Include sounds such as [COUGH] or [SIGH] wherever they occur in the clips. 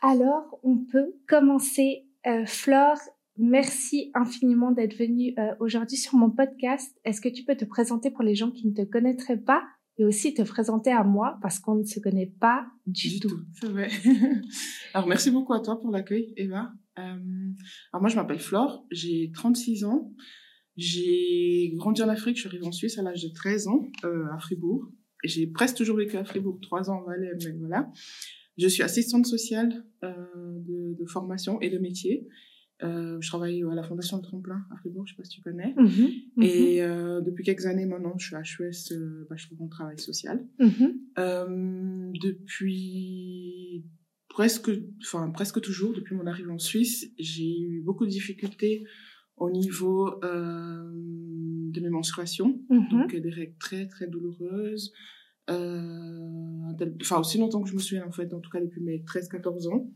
Alors, on peut commencer. Euh, Flore, merci infiniment d'être venue euh, aujourd'hui sur mon podcast. Est-ce que tu peux te présenter pour les gens qui ne te connaîtraient pas et aussi te présenter à moi parce qu'on ne se connaît pas du, tout? C'est vrai. [LAUGHS] alors, merci beaucoup à toi pour l'accueil, Eva. Euh, alors, moi, je m'appelle Flore, j'ai 36 ans. J'ai grandi en Afrique, je suis arrivée en Suisse à l'âge de 13 ans, euh, à Fribourg. J'ai presque toujours vécu à Fribourg, 3 ans en Valais, mais voilà. Je suis assistante sociale euh, de, de, formation et de métier. Euh, je travaille à la Fondation de Tremplin à Fribourg, je sais pas si tu connais. Mhm, mhm. Et euh, depuis quelques années maintenant, je suis à HES euh, bachelor en travail social. Mhm. Euh, depuis presque, enfin presque toujours, depuis mon arrivée en Suisse, j'ai eu beaucoup de difficultés au niveau de mes menstruations, donc des règles très très douloureuses. Euh, enfin aussi longtemps que je me souviens en fait, en tout cas depuis mes 13-14 ans.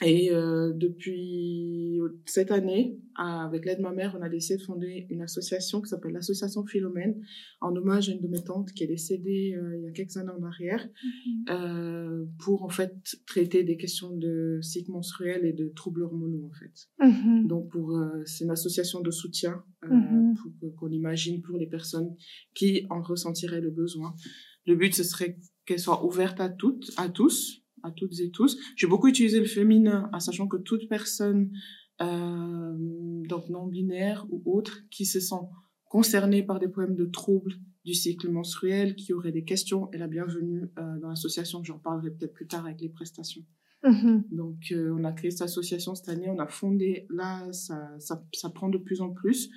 Et euh, depuis cette année, avec l'aide de ma mère, on a décidé de fonder une association qui s'appelle l'association Philomène, en hommage à une de mes tantes qui est décédée euh, il y a quelques années en arrière, Mhm. euh, pour en fait traiter des questions de cycle menstruel et de troubles hormonaux en fait. Mhm. Donc pour c'est une association de soutien Mhm. qu'on imagine pour les personnes qui en ressentiraient le besoin. Le but ce serait qu'elle soit ouverte à toutes, à tous, à toutes et tous. J'ai beaucoup utilisé le féminin, en sachant que toute personne euh, donc non binaire ou autre qui se sent concernée par des problèmes de troubles du cycle menstruel, qui aurait des questions, est la bienvenue euh, dans l'association. J'en parlerai peut-être plus tard avec les prestations. Mhm. Donc, euh, on a créé cette association cette année, on a fondé, là, ça, ça, ça prend de plus en plus.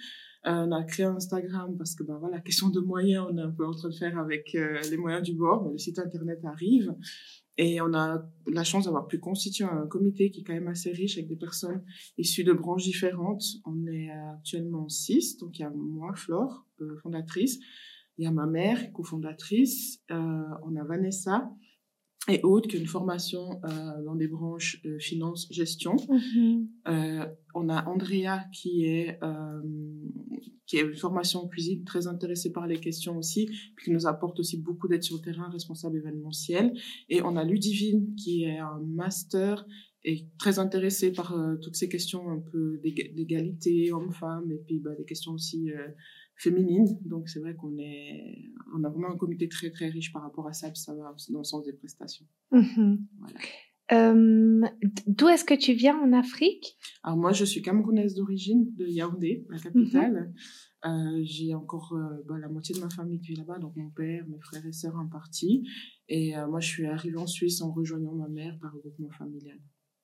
Euh, on a créé un Instagram parce que, ben voilà, question de moyens, on est un peu en train de faire avec euh, les moyens du bord, mais le site internet arrive. Et on a la chance d'avoir pu constituer un comité qui est quand même assez riche avec des personnes issues de branches différentes. On est actuellement six, donc il y a moi, Flore, euh, fondatrice, il y a ma mère, cofondatrice, euh, on a Vanessa, et autres qu'une formation euh, dans des branches euh, finance gestion. Mhm. Euh, on a Andrea qui est euh, qui est une formation en cuisine très intéressée par les questions aussi puis qui nous apporte aussi beaucoup d'aide sur le terrain responsable événementiel et on a Ludivine qui est un master et très intéressée par toutes ces questions un peu d'ég- d'égalité homme-femme et puis bah, des questions aussi féminines donc c'est vrai qu'on est on a vraiment un comité très très riche par rapport à ça puis ça va dans le sens des prestations Mhm. Voilà. Euh, D'où est-ce que tu viens en Afrique? Alors moi, je suis camerounaise d'origine, de Yaoundé, la capitale. Euh, j'ai encore euh, bah, la moitié de ma famille qui vit là-bas, donc mon père, mes frères et sœurs en partie. Et moi, je suis arrivée en Suisse en rejoignant ma mère par regroupement familial.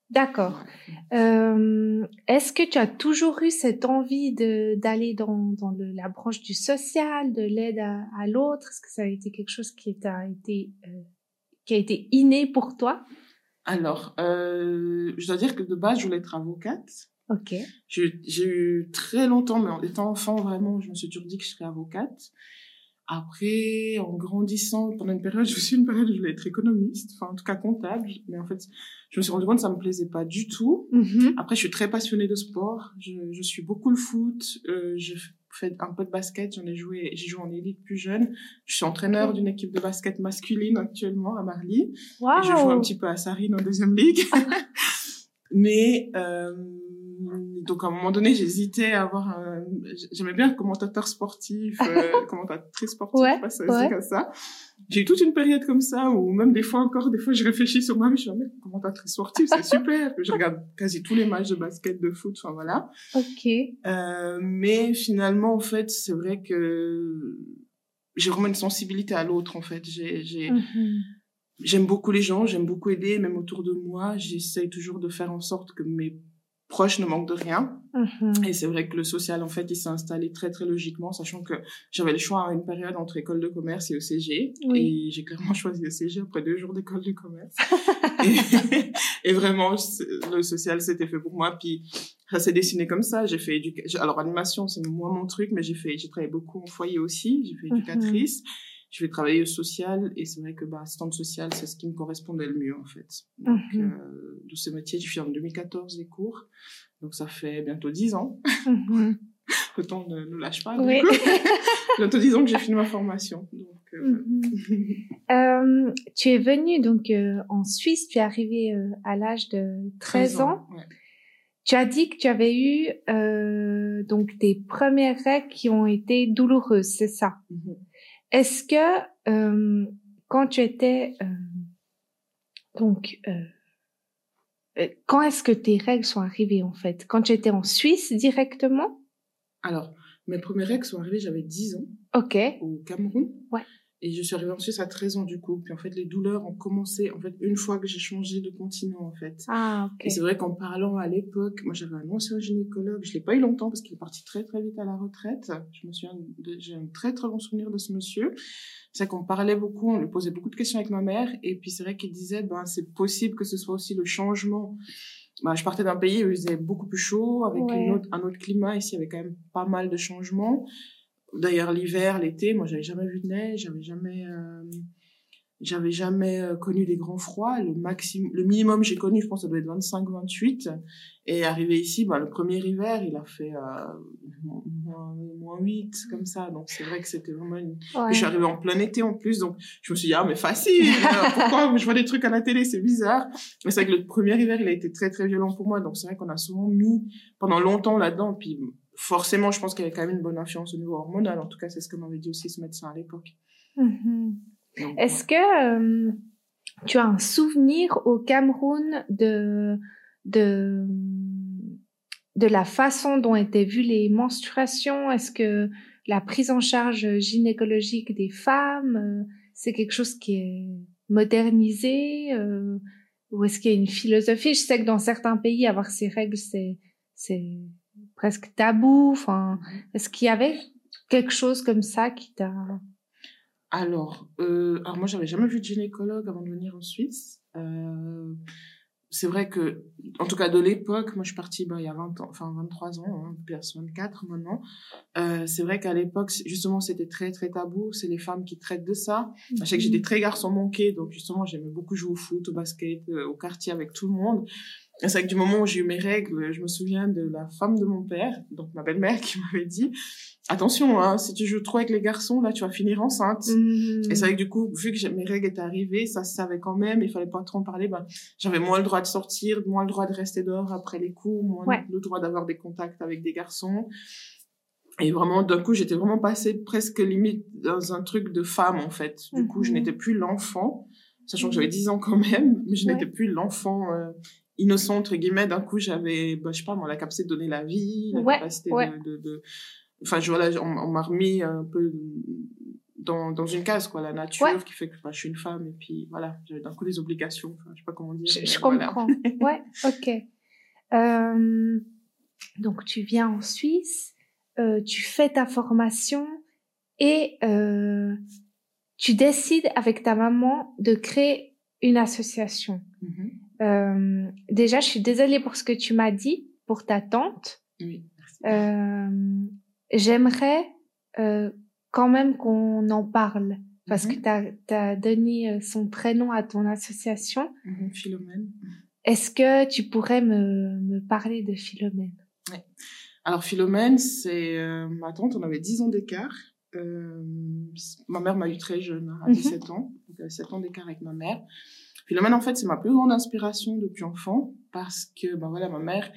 D'accord. Euh, Est-ce que tu as toujours eu cette envie de d'aller dans, dans le- la branche du social, de l'aide à, à l'autre? Est-ce que ça a été quelque chose qui t'a été euh, qui a été inné pour toi? Alors, euh, je dois dire que de base, je voulais être avocate. Ok. J'ai j'ai eu très longtemps, mais en étant enfant, vraiment, je me suis toujours dit que je serais avocate. Après, en grandissant, pendant une période, [LAUGHS] je suis une période où je voulais être économiste, enfin, en tout cas comptable. Mais en fait, je me suis rendu compte que ça me plaisait pas du tout. Mhm. Après, je suis très passionnée de sport. Je, je suis beaucoup le foot. Euh, j'ai fait un peu de basket. J'en ai joué. J'ai joué en élite plus jeune. Je suis entraîneur d'une équipe de basket masculine actuellement à Marly. Et je joue un petit peu à Sarine en deuxième ligue. [LAUGHS] Mais euh, donc à un moment donné, j'hésitais à avoir un... J'aimais bien commentateur sportif, euh, [LAUGHS] commentatrice sportive, Ouais, pas ça ouais. comme ça. J'ai eu toute une période comme ça où même des fois encore, des fois je réfléchis sur moi, mais je suis mais commentatrice sportive, c'est [LAUGHS] super. je regarde quasi tous les matchs de basket, de foot, enfin voilà. Ok. Euh, mais finalement, en fait, c'est vrai que j'ai vraiment une sensibilité à l'autre, en fait. J'ai, j'ai, Mhm. j'aime beaucoup les gens, j'aime beaucoup aider, même autour de moi. J'essaye toujours de faire en sorte que mes proches ne manquent de rien. Mhm. Et c'est vrai que le social, en fait, il s'est installé très, très logiquement, sachant que j'avais le choix à une période entre école de commerce et ECG. Oui. Et j'ai clairement [LAUGHS] choisi ECG après deux jours d'école de commerce. [LAUGHS] et, et vraiment, le social, c'était fait pour moi. Puis, ça s'est dessiné comme ça. J'ai fait éducation. Alors, animation, c'est moins mon truc, mais j'ai fait, j'ai travaillé beaucoup en foyer aussi. J'ai fait Mhm. éducatrice. Je vais travailler au social et c'est vrai que bah, assistante sociale, c'est ce qui me correspondait le mieux en fait. Donc, Mhm. euh, de ce métier, j'ai fait en 2014 les cours, donc ça fait bientôt 10 ans. Mhm. [LAUGHS] le temps ne, ne lâche pas. Oui. [LAUGHS] [LAUGHS] Bientôt disons que j'ai fini ma formation. Donc, euh, mm-hmm. euh, tu es venue donc euh, en Suisse, tu es arrivée euh, à l'âge de 13, ans. Ouais. Tu as dit que tu avais eu euh, donc des premières règles qui ont été douloureuses, c'est ça? Est-ce que quand tu étais donc quand est-ce que tes règles sont arrivées en fait? Quand tu étais en Suisse directement? Alors, mes premières règles sont arrivées, j'avais 10 ans. Ok. Au Cameroun. Ouais. Et je suis arrivée en Suisse à 13 ans du coup. Puis en fait, les douleurs ont commencé en fait une fois que j'ai changé de continent en fait. Ah ok. Et c'est vrai qu'en parlant à l'époque, moi j'avais un ancien gynécologue. Je l'ai pas eu longtemps parce qu'il est parti très très vite à la retraite. Je me souviens, j'ai un très très bon souvenir de ce monsieur. C'est qu'on parlait beaucoup, on lui posait beaucoup de questions avec ma mère. Et puis c'est vrai qu'il disait, ben c'est possible que ce soit aussi le changement bah, je partais d'un pays où il faisait beaucoup plus chaud, avec Ouais. une autre, un autre climat. Ici, il y avait quand même pas mal de changements. D'ailleurs, l'hiver, l'été, moi, j'avais jamais vu de neige, j'avais jamais, euh, j'avais jamais euh, connu des grands froids. Le maximum, le minimum j'ai connu, je pense, ça doit être 25, 28. Et arrivé ici, bah, le premier hiver, il a fait euh, moins, moins 8, comme ça. Donc, c'est vrai que c'était vraiment une... Ouais. Je suis arrivée en plein été en plus, donc je me suis dit, ah, mais facile, [LAUGHS] pourquoi je vois des trucs à la télé, c'est bizarre. Mais c'est vrai que le premier hiver, il a été très, très violent pour moi, donc c'est vrai qu'on a souvent mis pendant longtemps là-dedans, puis forcément, je pense qu'il y avait quand même une bonne influence au niveau hormonal, en tout cas, c'est ce que m'avait dit aussi ce médecin à l'époque. Mhm. Donc, Est-ce que euh, tu as un souvenir au Cameroun de de de la façon dont étaient vues les menstruations? Est-ce que la prise en charge gynécologique des femmes, euh, c'est quelque chose qui est modernisé euh, ou est-ce qu'il y a une philosophie? Je sais que dans certains pays, avoir ces règles, c'est presque tabou. Enfin, est-ce qu'il y avait quelque chose comme ça qui t'a Alors, euh, alors moi, j'avais jamais vu de gynécologue avant de venir en Suisse. Euh, c'est vrai que, en tout cas de l'époque, moi je suis partie bah, il y a 20 ans, enfin 23 ans, hein, puis à 24 maintenant. Euh, c'est vrai qu'à l'époque, justement, c'était très très tabou. C'est les femmes qui traitent de ça. Je sais que j'étais très garçon manqué, donc justement, j'aimais beaucoup jouer au foot, au basket, euh, au quartier avec tout le monde. C'est vrai que du moment où j'ai eu mes règles, je me souviens de la femme de mon père, donc ma belle-mère, [LAUGHS] qui m'avait dit attention, hein, si tu joues trop avec les garçons, là, tu vas finir enceinte. Mhm. Et c'est vrai que du coup, vu que mes règles étaient arrivées, ça se savait quand même, il fallait pas trop en parler, ben, j'avais moins le droit de sortir, moins le droit de rester dehors après les cours, moins Ouais. le droit d'avoir des contacts avec des garçons. Et vraiment, d'un coup, j'étais vraiment passée presque limite dans un truc de femme, en fait. Du coup, je Mhm. n'étais plus l'enfant, sachant que j'avais 10 ans quand même, mais je Ouais. n'étais plus l'enfant euh, innocent, entre guillemets. D'un coup, j'avais, bah, je sais pas, moi, la capacité de donner la vie, la Ouais, capacité ouais. de, de, de... Enfin, je, voilà, on, on m'a remis un peu dans, dans une case, quoi, la nature Ouais. qui fait que bah, je suis une femme, et puis voilà, j'avais d'un coup des obligations, enfin, je sais pas comment dire. Je, je voilà. comprends. ouais, ok. Euh, donc tu viens en Suisse, euh, tu fais ta formation et euh, tu décides avec ta maman de créer une association. Mhm. Euh, déjà, je suis désolée pour ce que tu m'as dit pour ta tante. Oui, merci. Euh, J'aimerais euh, quand même qu'on en parle parce Mhm. que tu as, donné euh, son prénom à ton association. Mhm, Philomène. Est-ce que tu pourrais me, me parler de Philomène? Alors Philomène, c'est ma tante, on avait 10 ans d'écart. Ma mère m'a eu très jeune, hein, à Mhm. 17 ans, donc euh, 7 ans d'écart avec ma mère. Philomène, en fait, c'est ma plus grande inspiration depuis enfant, parce que, ben voilà, ma mère,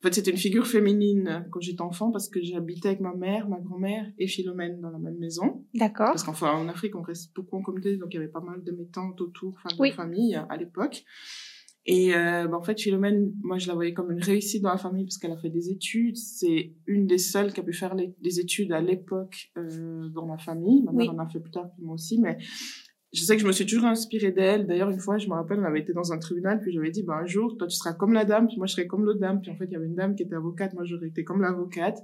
en fait, c'était une figure féminine quand j'étais enfant, parce que j'habitais avec ma mère, ma grand-mère et Philomène dans la même maison. D'accord. Parce qu'enfin, en Afrique, on reste beaucoup en communauté, donc il y avait pas mal de mes tantes autour, enfin, de Oui. la famille à l'époque. Et euh, bah, en fait, Philomène, moi, je la voyais comme une réussite dans la famille parce qu'elle a fait des études. C'est une des seules qui a pu faire les, des études à l'époque euh, dans ma famille. Ma mère Oui. en a fait plus tard, puis moi aussi, mais je sais que je me suis toujours inspirée d'elle. D'ailleurs, une fois, je me rappelle, on avait été dans un tribunal, puis j'avais dit, bah, un jour, toi, tu seras comme la dame, puis moi, je serai comme l'autre dame. Puis en fait, il y avait une dame qui était avocate, moi, j'aurais été comme l'avocate.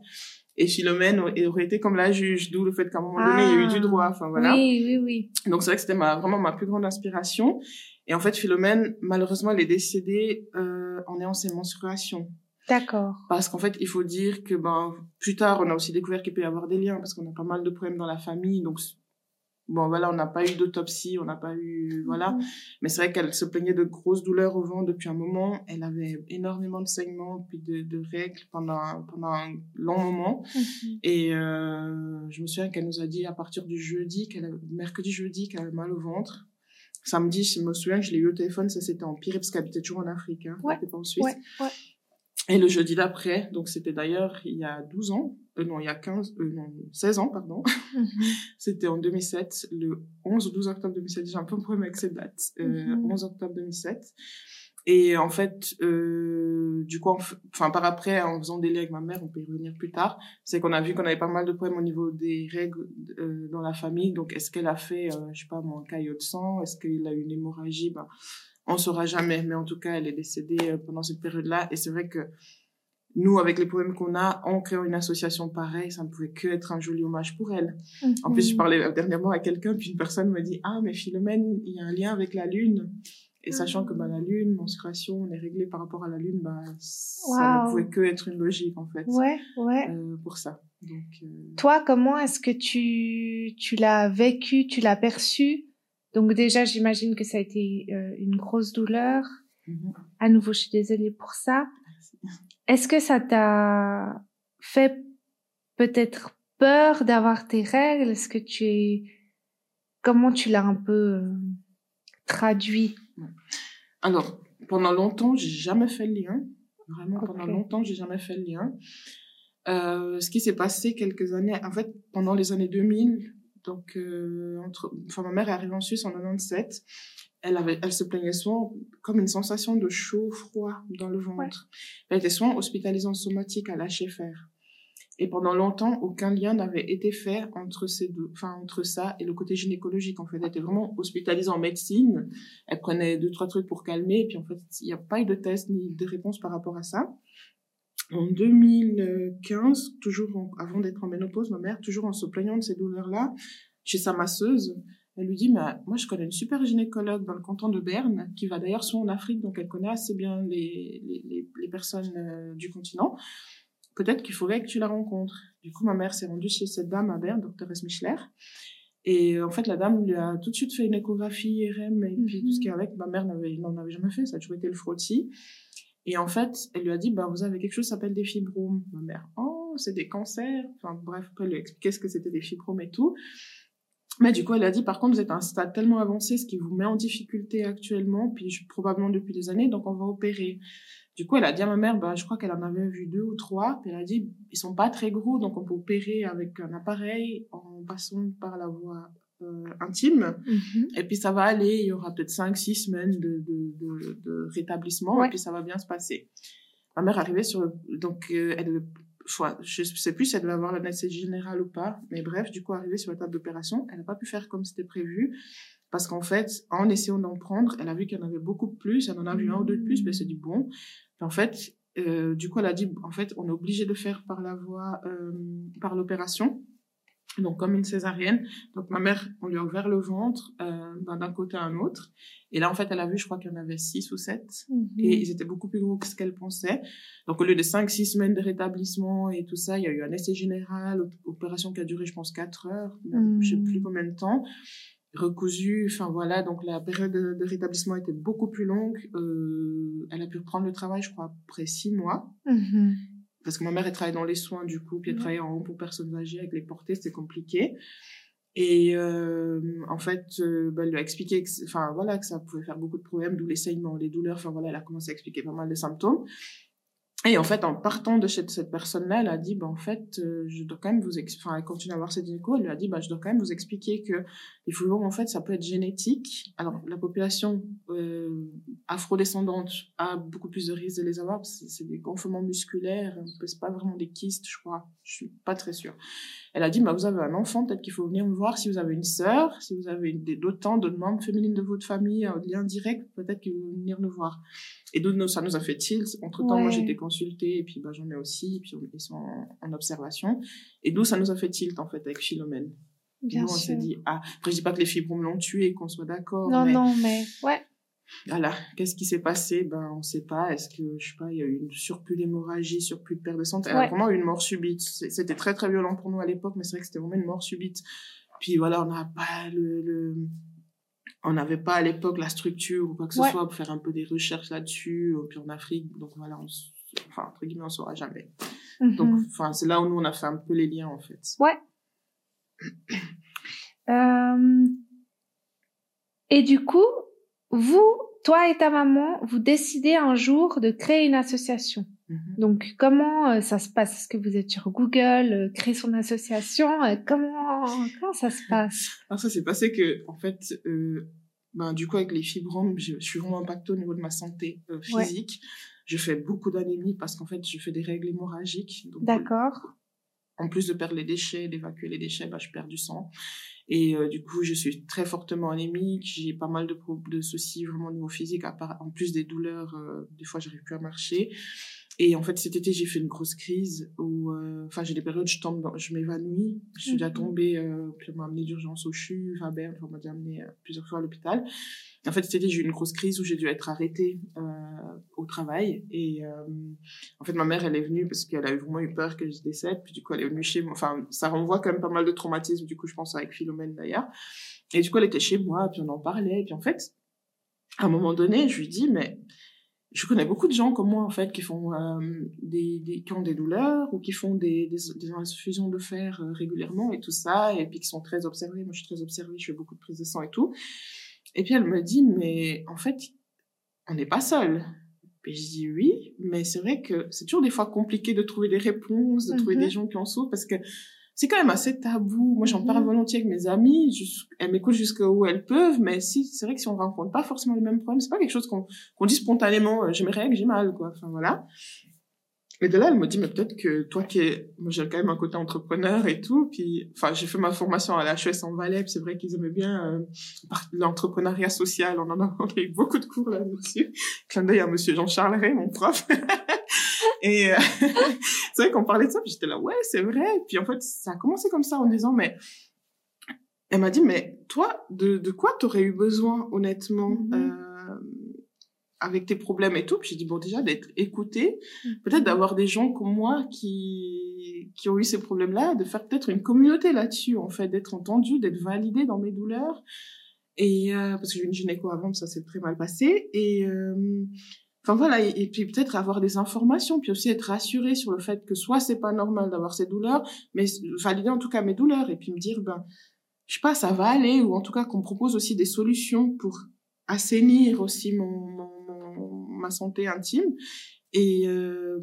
Et Philomène aurait été comme la juge, d'où le fait qu'à un moment donné, il y a eu du droit. Enfin, voilà. Ah. Oui, oui, oui. Donc c'est vrai que c'était ma, vraiment ma plus grande inspiration. Et en fait, Philomène, malheureusement, elle est décédée euh, en ayant ses menstruations. D'accord. Parce qu'en fait, il faut dire que ben plus tard, on a aussi découvert qu'il peut y avoir des liens parce qu'on a pas mal de problèmes dans la famille. Donc Bon, voilà, on n'a pas eu d'autopsie, on n'a pas eu, voilà. Mhm. Mais c'est vrai qu'elle se plaignait de grosses douleurs au ventre depuis un moment. Elle avait énormément de saignements, puis de, de règles pendant, un- pendant un long moment. Mhm. Et euh, je me souviens qu'elle nous a dit à partir du jeudi, qu'elle mercredi, jeudi, qu'elle avait mal au ventre. Samedi, je me souviens je l'ai eu au téléphone, ça s'était empiré parce qu'elle habitait toujours en Afrique, hein, Ouais, elle était pas en Suisse. Ouais, ouais. Et le jeudi d'après, donc c'était d'ailleurs il y a 12 ans, euh, non, il y a 15, euh, non, 16 ans, pardon. Mhm. [LAUGHS] C'était en 2007, le 11 ou 12 octobre 2007. J'ai un peu un problème avec cette date. Euh, Mhm. 11 octobre 2007. Et en fait, euh, du coup, enfin par après, en faisant des liens avec ma mère, on peut y revenir plus tard. C'est qu'on a vu qu'on avait pas mal de problèmes au niveau des règles euh, dans la famille. Donc, est-ce qu'elle a fait, euh, je sais pas, mon caillot de sang? Est-ce qu'il a eu une hémorragie? Ben, On saura jamais. Mais en tout cas, elle est décédée pendant cette période-là. Et c'est vrai que nous, avec les problèmes qu'on a, en créant une association pareille, ça ne pouvait que être un joli hommage pour elle. En plus, je Mhm. parlais dernièrement à quelqu'un, puis une personne me dit Ah, mais Philomène, il y a un lien avec la Lune. Et sachant que bah, la Lune, menstruation, on est réglé par rapport à la Lune, bah, ça ne pouvait que être une logique, en fait, Ouais, ouais. euh, pour ça. Donc, euh, Toi, comment est-ce que tu, tu l'as vécu, tu l'as perçu? Donc déjà, j'imagine que ça a été euh, une grosse douleur. mhm. À nouveau, je suis désolée pour ça. Est-ce que ça t'a fait peut-être peur d'avoir tes règles? Est-ce que tu es... Comment tu l'as un peu euh, traduit? Alors, pendant longtemps, j'ai jamais fait le lien. Vraiment, pendant longtemps, j'ai jamais fait le lien. Euh, ce qui s'est passé quelques années, en fait, pendant les années 2000, donc, euh, entre, enfin, ma mère est arrivée en Suisse en 97. Elle avait, elle se plaignait souvent comme une sensation de chaud, froid dans le ventre. Elle était souvent hospitalisée en somatique à l'HFR. Et pendant longtemps, aucun lien n'avait été fait entre ces deux, enfin, entre ça et le côté gynécologique. En fait, elle était vraiment hospitalisée en médecine. Elle prenait deux, trois trucs pour calmer. Et puis, en fait, il n'y a pas eu de test ni de réponse par rapport à ça. En 2015, toujours en- avant d'être en ménopause, ma mère, toujours en se plaignant de ces douleurs-là, chez sa masseuse, elle lui dit, moi, je connais une super gynécologue dans le canton de Berne, qui va d'ailleurs souvent en Afrique, donc elle connaît assez bien les, les, les, personnes euh, du continent. Peut-être qu'il faudrait que tu la rencontres. Du coup, ma mère s'est rendue chez cette dame à Berne, doctoresse Michler. Et en fait, la dame lui a tout de suite fait une échographie IRM et puis tout ce qui est avec. Ma mère n'en avait jamais fait, ça a toujours été le frottis. Et en fait, elle lui a dit, bah, vous avez quelque chose qui s'appelle des fibromes. Ma mère, oh, c'est des cancers. Enfin, bref, après, elle lui a expliqué ce que c'était des fibromes et tout. Mais du coup, elle a dit, par contre, vous êtes à un stade tellement avancé, ce qui vous met en difficulté actuellement, puis je- probablement depuis des années, donc on va opérer. Du coup, elle a dit à ma mère, bah, je crois qu'elle en avait vu deux ou trois, puis elle a dit, ils sont pas très gros, donc on peut opérer avec un appareil en passant par la voie euh, intime. Mhm. Et puis ça va aller, il y aura peut-être 5-6 semaines de, de, de, de rétablissement, Ouais. et puis ça va bien se passer. Ma mère arrivait sur le... Donc, euh, elle, je sais plus si elle devait avoir l'anesthésie générale ou pas, mais bref, du coup, arrivée sur la table d'opération, elle n'a pas pu faire comme c'était prévu, parce qu'en fait, en essayant d'en prendre, elle a vu qu'il y en avait beaucoup plus, elle en a vu un ou deux de plus, mais elle s'est dit, bon, en fait, euh, du coup, elle a dit, en fait, on est obligé de faire par la voie, euh, par l'opération. Donc, comme une césarienne. Donc, ma mère, on lui a ouvert le ventre euh, d'un côté à un autre. Et là, en fait, elle a vu, je crois qu'il y en avait six ou sept. Mhm. Et ils étaient beaucoup plus gros que ce qu'elle pensait. Donc, au lieu de cinq, six semaines de rétablissement et tout ça, il y a eu un essai général, op- opération qui a duré, je pense, quatre heures, même, je sais Mhm. plus combien de temps. Recousu, enfin voilà, donc la période de, de rétablissement était beaucoup plus longue. Euh, elle a pu reprendre le travail, je crois, après six mois. Mhm. Parce que ma mère, elle travaille dans les soins, du coup, puis elle Ouais. travaillait en haut pour personnes âgées avec les portées, c'était compliqué. Et euh, en fait, euh, bah, elle lui a expliqué que, enfin voilà, que ça pouvait faire beaucoup de problèmes, d'où les saignements, les douleurs. Enfin voilà, elle a commencé à expliquer pas mal de symptômes. Et en fait, en partant de cette personne-là, elle a dit, bah, en fait, euh, je dois quand même vous, ex- enfin, elle continue à voir cette gynéco, elle lui a dit, bah, je dois quand même vous expliquer que les fibromes, en fait, ça peut être génétique. Alors, la population euh, afrodescendante a beaucoup plus de risques de les avoir, parce que c'est des gonflements musculaires, c'est pas vraiment des kystes, je crois. Je suis pas très sûre. Elle a dit, bah, vous avez un enfant, peut-être qu'il faut venir me voir si vous avez une sœur, si vous avez d'autant de membres féminines de votre famille, un lien direct, peut-être qu'il faut venir nous voir. Et donc, ça nous a fait tilt. Entre temps, moi, Ouais. j'ai été consultée, et puis, bah, j'en ai aussi, et puis, on- ils sont en, en observation. Et d'où ça nous a fait tilt, en fait, avec Philomène. Bien nous, on s'est dit, ah, après, je dis pas que les fibromes l'ont tué, qu'on soit d'accord. Non, mais non, mais ouais. Voilà, qu'est-ce qui s'est passé? Ben, on sait pas. Est-ce que, je sais pas, il y a eu une surplus d'hémorragie, surplus de perte de Elle Ouais. a vraiment eu une mort subite. C'était très, très violent pour nous à l'époque, mais c'est vrai que c'était vraiment une mort subite. Puis voilà, on n'a pas le, le on n'avait pas à l'époque la structure ou quoi que ce soit pour faire un peu des recherches là-dessus. Puis en Afrique, donc voilà, on, enfin entre guillemets, on saura jamais. Donc, Mhm. enfin, c'est là où nous on a fait un peu les liens en fait. Ouais. [CLEARS THROAT] Euh, Et du coup, vous, toi et ta maman, vous décidez un jour de créer une association. Mhm. Donc, comment euh, ça se passe? Est-ce que vous êtes sur Google, euh, créer son association? Euh, Comment comment ça se passe? Alors ça s'est passé que en fait, euh, ben du coup avec les fibromes, je, je suis vraiment impactée au niveau de ma santé Ouais. physique. Je fais beaucoup d'anémie parce qu'en fait je fais des règles hémorragiques. D'accord. en plus de perdre les déchets, d'évacuer les déchets, bah, je perds du sang. Et euh, du coup, je suis très fortement anémique. J'ai pas mal de, soucis vraiment au niveau physique, en plus des douleurs. euh, des fois, j'arrive plus à marcher. Et en fait, cet été, j'ai fait une grosse crise où, euh, enfin, j'ai des périodes, je tombe, dans- je m'évanouis. Je suis déjà Mhm. tombée, euh, puis on m'a amené d'urgence au CHU, à Berne, on m'a déjà amené euh, plusieurs fois à l'hôpital. En fait, cet été, j'ai eu une grosse crise où j'ai dû être arrêtée euh, au travail. Et euh, en fait, ma mère, elle est venue parce qu'elle a eu vraiment eu peur que je décède. Puis du coup, elle est venue chez moi. Enfin, ça renvoie quand même pas mal de traumatismes. Du coup, je pense avec Philomène d'ailleurs. Et du coup, elle était chez moi. Puis on en parlait. Puis en fait, à un moment donné, je lui dis, mais je connais beaucoup de gens comme moi en fait qui font euh, des, des qui ont des douleurs ou qui font des des, des infusions de fer euh, régulièrement et tout ça et puis qui sont très observés. Moi je suis très observée je fais beaucoup de prises de sang et tout. Et puis elle me dit mais en fait on n'est pas seul. Puis je dis oui mais c'est vrai que c'est toujours des fois compliqué de trouver des réponses de trouver Mhm. des gens qui en souffrent parce que c'est quand même assez tabou. Moi, j'en Mhm. parle volontiers avec mes amis. jus- Elles m'écoutent jusqu'où elles peuvent, mais si, c'est vrai que si on rencontre pas forcément le même problème, c'est pas quelque chose qu'on qu'on dit spontanément, euh, j'ai mes règles, j'ai mal, quoi. Enfin, voilà. Et de là, elle me dit, mais peut-être que toi qui es, moi j'ai quand même un côté entrepreneur et tout, puis, enfin, j'ai fait ma formation à l'HES en Valais, c'est vrai qu'ils aimaient bien euh, l'entrepreneuriat social, on en a, [LAUGHS] on a eu beaucoup de cours là-dessus. Clin d'œil à monsieur Jean-Charles Ray, mon prof. [LAUGHS] et euh, [LAUGHS] c'est vrai qu'on parlait de ça, puis j'étais là, ouais, c'est vrai. Puis en fait, ça a commencé comme ça en disant, mais elle m'a dit, mais toi, de, de quoi t'aurais eu besoin, honnêtement, Mhm. euh, avec tes problèmes et tout? Puis j'ai dit, bon, déjà, d'être écouté, Mhm. peut-être d'avoir des gens comme moi qui, qui ont eu ces problèmes-là, de faire peut-être une communauté là-dessus, en fait, d'être entendu, d'être validé dans mes douleurs. Et euh, parce que j'ai eu une gynéco avant, ça s'est très mal passé. Et euh, enfin voilà, et, et puis peut-être avoir des informations, puis aussi être rassuré sur le fait que soit c'est pas normal d'avoir ces douleurs, mais valider en tout cas mes douleurs et puis me dire ben je sais pas, ça va aller, ou en tout cas qu'on propose aussi des solutions pour assainir aussi mon, mon, mon- ma santé intime. Et euh,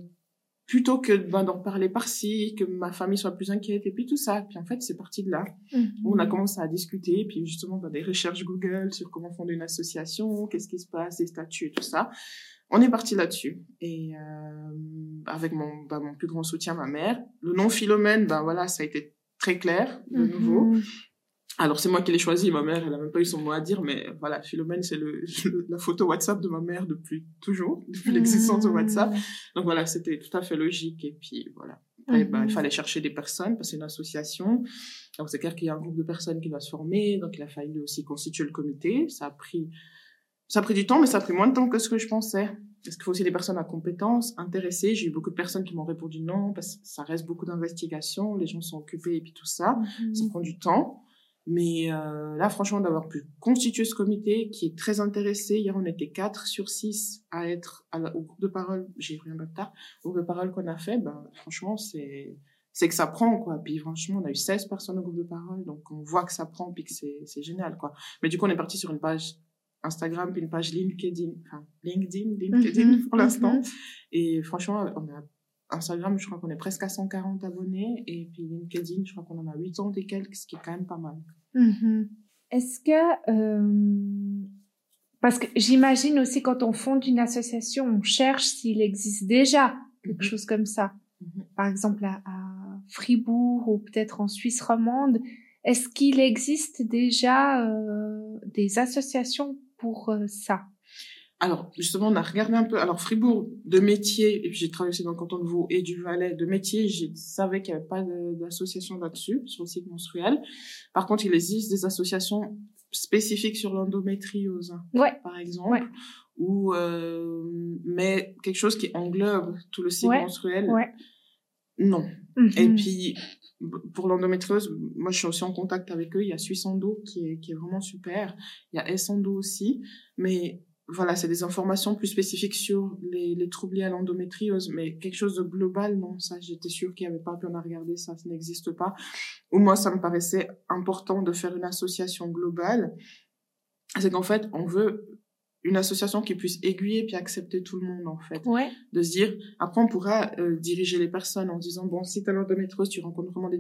plutôt que ben, d'en parler par-ci, que ma famille soit plus inquiète, et puis tout ça. Puis en fait, c'est parti de là. Mhm. On a commencé à discuter, puis justement ben, des recherches Google sur comment fonder une association, qu'est-ce qui se passe, les statuts et tout ça. On est parti là-dessus. Et euh, avec mon, ben, mon plus grand soutien, ma mère. Le nom Philomène, ben voilà, ça a été très clair, de nouveau. Mhm. Alors c'est moi qui l'ai choisi, ma mère, elle a même pas eu son mot à dire, mais voilà, Philomène, c'est le, [LAUGHS] la photo WhatsApp de ma mère depuis toujours, depuis l'existence de WhatsApp. Donc voilà, c'était tout à fait logique. Et puis voilà, Après, ben, Mhm. il fallait chercher des personnes, parce que c'est une association. Donc c'est clair qu'il y a un groupe de personnes qui doit se former, donc il a fallu aussi constituer le comité. Ça a pris, ça a pris du temps, mais ça a pris moins de temps que ce que je pensais. Parce qu'il faut aussi des personnes à compétences, intéressées. J'ai eu beaucoup de personnes qui m'ont répondu non, parce que ça reste beaucoup d'investigations, les gens sont occupés et puis tout ça Mhm. ça prend du temps. Mais euh, là, franchement, d'avoir pu constituer ce comité qui est très intéressé. Hier, on était 4 sur 6 à être à la- au groupe de parole. J'ai rien de tard. Au groupe de parole qu'on a fait, ben, franchement, c'est c'est que ça prend, quoi. Puis franchement, on a eu 16 personnes au groupe de parole. Donc, on voit que ça prend, puis que c'est c'est génial, quoi. Mais du coup, on est parti sur une page Instagram, puis une page LinkedIn. Enfin, LinkedIn, LinkedIn Mhm, [LAUGHS] pour l'instant. mhm. Et franchement, on a Instagram, je crois qu'on est presque à 140 abonnés. Et puis LinkedIn, je crois qu'on en a 80 et quelques, ce qui est quand même pas mal. Mhm. Est-ce que... euh, Parce que j'imagine aussi quand on fonde une association, on cherche s'il existe déjà quelque chose comme ça. Par exemple à, à Fribourg ou peut-être en Suisse romande. Est-ce qu'il existe déjà euh, des associations pour euh, ça Alors, justement, on a regardé un peu. Alors, Fribourg, de métier, et puis j'ai travaillé aussi dans le canton de Vaud et du Valais, de métier, je savais qu'il n'y avait pas d'association là-dessus, sur le cycle menstruel. Par contre, il existe des associations spécifiques sur l'endométriose, Ouais. par exemple. Ouais. Ou, euh, mais quelque chose qui englobe tout le cycle Ouais. menstruel. Non. Et mhm. puis, pour l'endométriose, moi, je suis aussi en contact avec eux. Il y a Suissando qui est, qui est vraiment super. Il y a Essando aussi. Mais voilà, c'est des informations plus spécifiques sur les, les troubles liés à l'endométriose, mais quelque chose de global, non, ça, j'étais sûre qu'il n'y avait pas, puis on a regardé, ça, ça n'existe pas. Ou moi, ça me paraissait important de faire une association globale. C'est qu'en fait, on veut une association qui puisse aiguiller puis accepter tout le monde en fait. Ouais. de se dire après on pourra euh, diriger les personnes en disant bon si t'as l'endométriose tu rencontres vraiment des,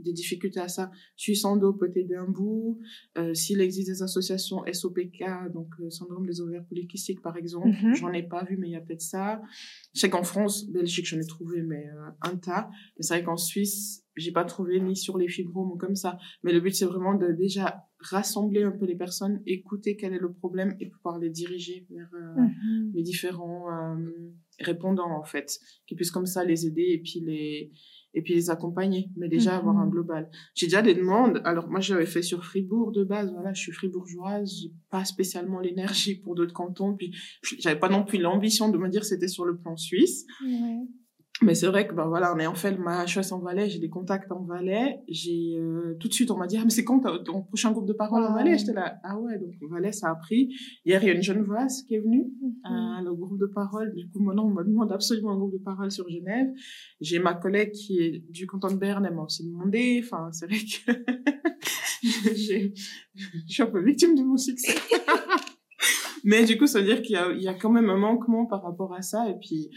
des difficultés à ça. Suis sans dos peut t'aider un bout. Euh, s'il existe des associations SOPK donc euh, syndrome des ovaires polykystiques par exemple mm-hmm. j'en ai pas vu mais il y a peut-être ça. Je sais qu'en France Belgique j'en ai trouvé mais euh, un tas. Mais c'est vrai qu'en Suisse j'ai pas trouvé ni sur les fibromes ou comme ça. Mais le but, c'est vraiment de déjà rassembler un peu les personnes, écouter quel est le problème et pouvoir les diriger vers euh, mhm. les différents euh, répondants, en fait, qui puissent comme ça les aider et puis les, et puis les accompagner, mais déjà avoir un mhm. global. J'ai déjà des demandes. Alors moi, j'avais fait sur Fribourg de base. Voilà, je suis fribourgeoise. J'ai pas spécialement l'énergie pour d'autres cantons. Puis j'avais pas non plus l'ambition de me dire c'était sur le plan suisse. Ouais. Mais c'est vrai que ben voilà, on est en fait ma HS en Valais, j'ai des contacts en Valais, j'ai euh, tout de suite on m'a dit ah mais c'est quand ton prochain groupe de parole en Valais? J'étais là ah ouais donc Valais ça a pris. Hier il y a une jeune Genevoise qui est venue mm le groupe de parole. Du coup maintenant on me demande absolument un groupe de parole sur Genève. J'ai ma collègue qui est du canton de Berne, elle m'a aussi demandé. Enfin c'est vrai que [LAUGHS] je suis un peu victime de mon succès. [LAUGHS] mais du coup ça veut dire qu'il y a il y a quand même un manquement par rapport à ça et puis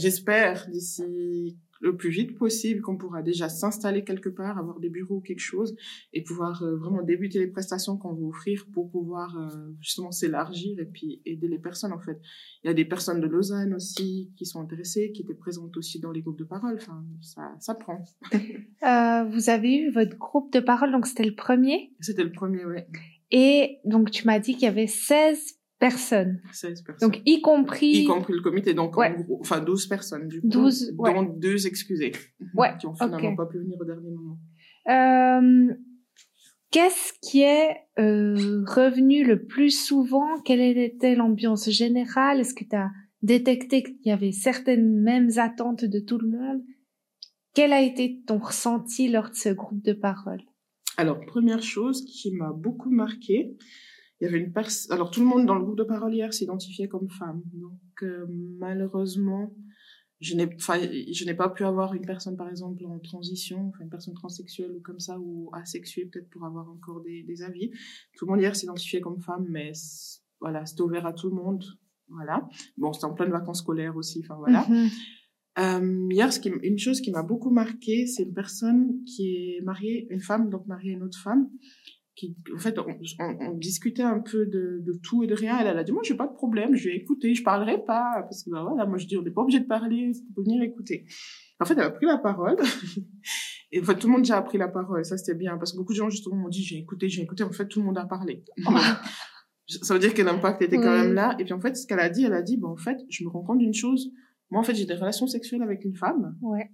J'espère d'ici le plus vite possible qu'on pourra déjà s'installer quelque part, avoir des bureaux ou quelque chose et pouvoir euh, vraiment débuter les prestations qu'on veut offrir pour pouvoir euh, justement s'élargir et puis aider les personnes en fait. Il y a des personnes de Lausanne aussi qui sont intéressées, qui étaient présentes aussi dans les groupes de parole. Enfin, ça, ça prend. [LAUGHS] euh, vous avez eu votre groupe de parole, donc c'était le premier C'était le premier, oui. Et donc tu m'as dit qu'il y avait 16 personnes. 16 personnes. Donc, y compris... Y compris le comité, donc en gros, enfin 12 personnes du coup. 12, ouais. dont deux excusés. Ouais. [LAUGHS] Qui ont finalement pas pu venir au dernier moment. Euh, Qu'est-ce qui est euh, revenu le plus souvent? Quelle était l'ambiance générale? Est-ce que tu as détecté qu'il y avait certaines mêmes attentes de tout le monde? Quel a été ton ressenti lors de ce groupe de parole? Alors, première chose qui m'a beaucoup marqué, il y avait une personne. Alors tout le monde dans le groupe de parole hier s'identifiait comme femme. Donc euh, malheureusement, je n'ai, enfin, je n'ai pas pu avoir une personne par exemple en transition, enfin une personne transsexuelle ou comme ça ou asexuée peut-être pour avoir encore des, des avis. Tout le monde hier s'identifiait comme femme, mais voilà, c'était ouvert à tout le monde. Voilà. Bon, c'était en pleine vacances scolaires aussi. Enfin voilà. Mm-hmm. Euh, hier, ce qui, une chose qui m'a beaucoup marqué, c'est une personne qui est mariée, une femme, donc mariée à une autre femme, en fait, on, discutait un peu de, de, tout et de rien. Elle, elle a dit, moi, j'ai pas de problème, je vais écouter, je parlerai pas, parce que, bah, voilà, moi, je dis, on n'est pas obligé de parler, vous pouvez venir écouter. En fait, elle a pris la parole. [LAUGHS] et en fait, tout le monde déjà a pris la parole, ça, c'était bien, parce que beaucoup de gens, justement, m'ont dit, j'ai écouté, j'ai écouté. En fait, tout le monde a parlé. [LAUGHS] ça veut dire que l'impact était quand même là. Et puis, en fait, ce qu'elle a dit, elle a dit, bah, en fait, je me rends compte d'une chose. Moi, en fait, j'ai des relations sexuelles avec une femme. Ouais.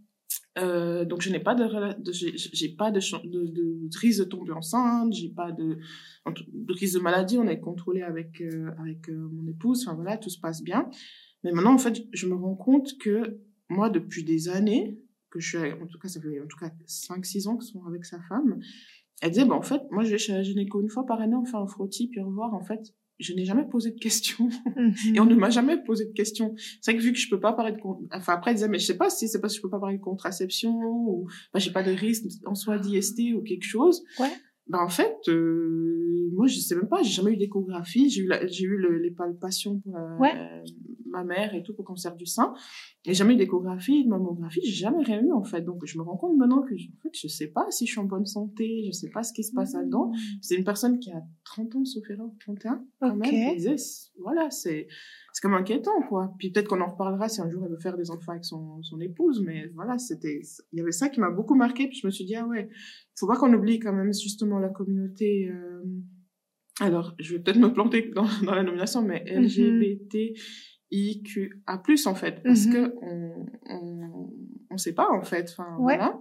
Euh, donc je n'ai pas de, j'ai pas de, de, de, risque de tomber enceinte, j'ai pas de, de risque de maladie, on est contrôlé avec euh, avec euh, mon épouse, enfin voilà, tout se passe bien. Mais maintenant en fait, je me rends compte que moi depuis des années que je suis en tout cas ça fait en tout cas 5 6 ans que sont avec sa femme, elle disait bah en fait, moi je vais chez la gynéco une fois par année, on fait un frottis puis revoir en fait je n'ai jamais posé de questions et on ne m'a jamais posé de questions. C'est vrai que vu que je peux pas parler de enfin après elle disait mais je sais pas si c'est parce que je peux pas parler de contraception ou bah, j'ai pas de risque en soi d'IST ou quelque chose. Ouais. Ben en fait euh, moi je sais même pas, j'ai jamais eu d'échographie, j'ai eu j'ai eu les palpations pour euh, ma mère et tout pour cancer du sein. Et jamais eu d'échographie, de mammographie, j'ai jamais rien eu en fait. Donc je me rends compte maintenant que en fait, je sais pas si je suis en bonne santé, je sais pas ce qui se passe là-dedans. Mmh. C'est une personne qui a 30 ans sauf erreur, 31 quand même. disait, voilà, c'est c'est comme inquiétant quoi. Puis peut-être qu'on en reparlera si un jour elle veut faire des enfants avec son son épouse, mais voilà, c'était il y avait ça qui m'a beaucoup marqué puis je me suis dit ah ouais, faut pas qu'on oublie quand même justement la communauté euh... alors, je vais peut-être me planter dans, dans la nomination, mais mmh LGBT, IQA+, en fait, parce mhm. que on, on, on sait pas, en fait. Enfin, voilà.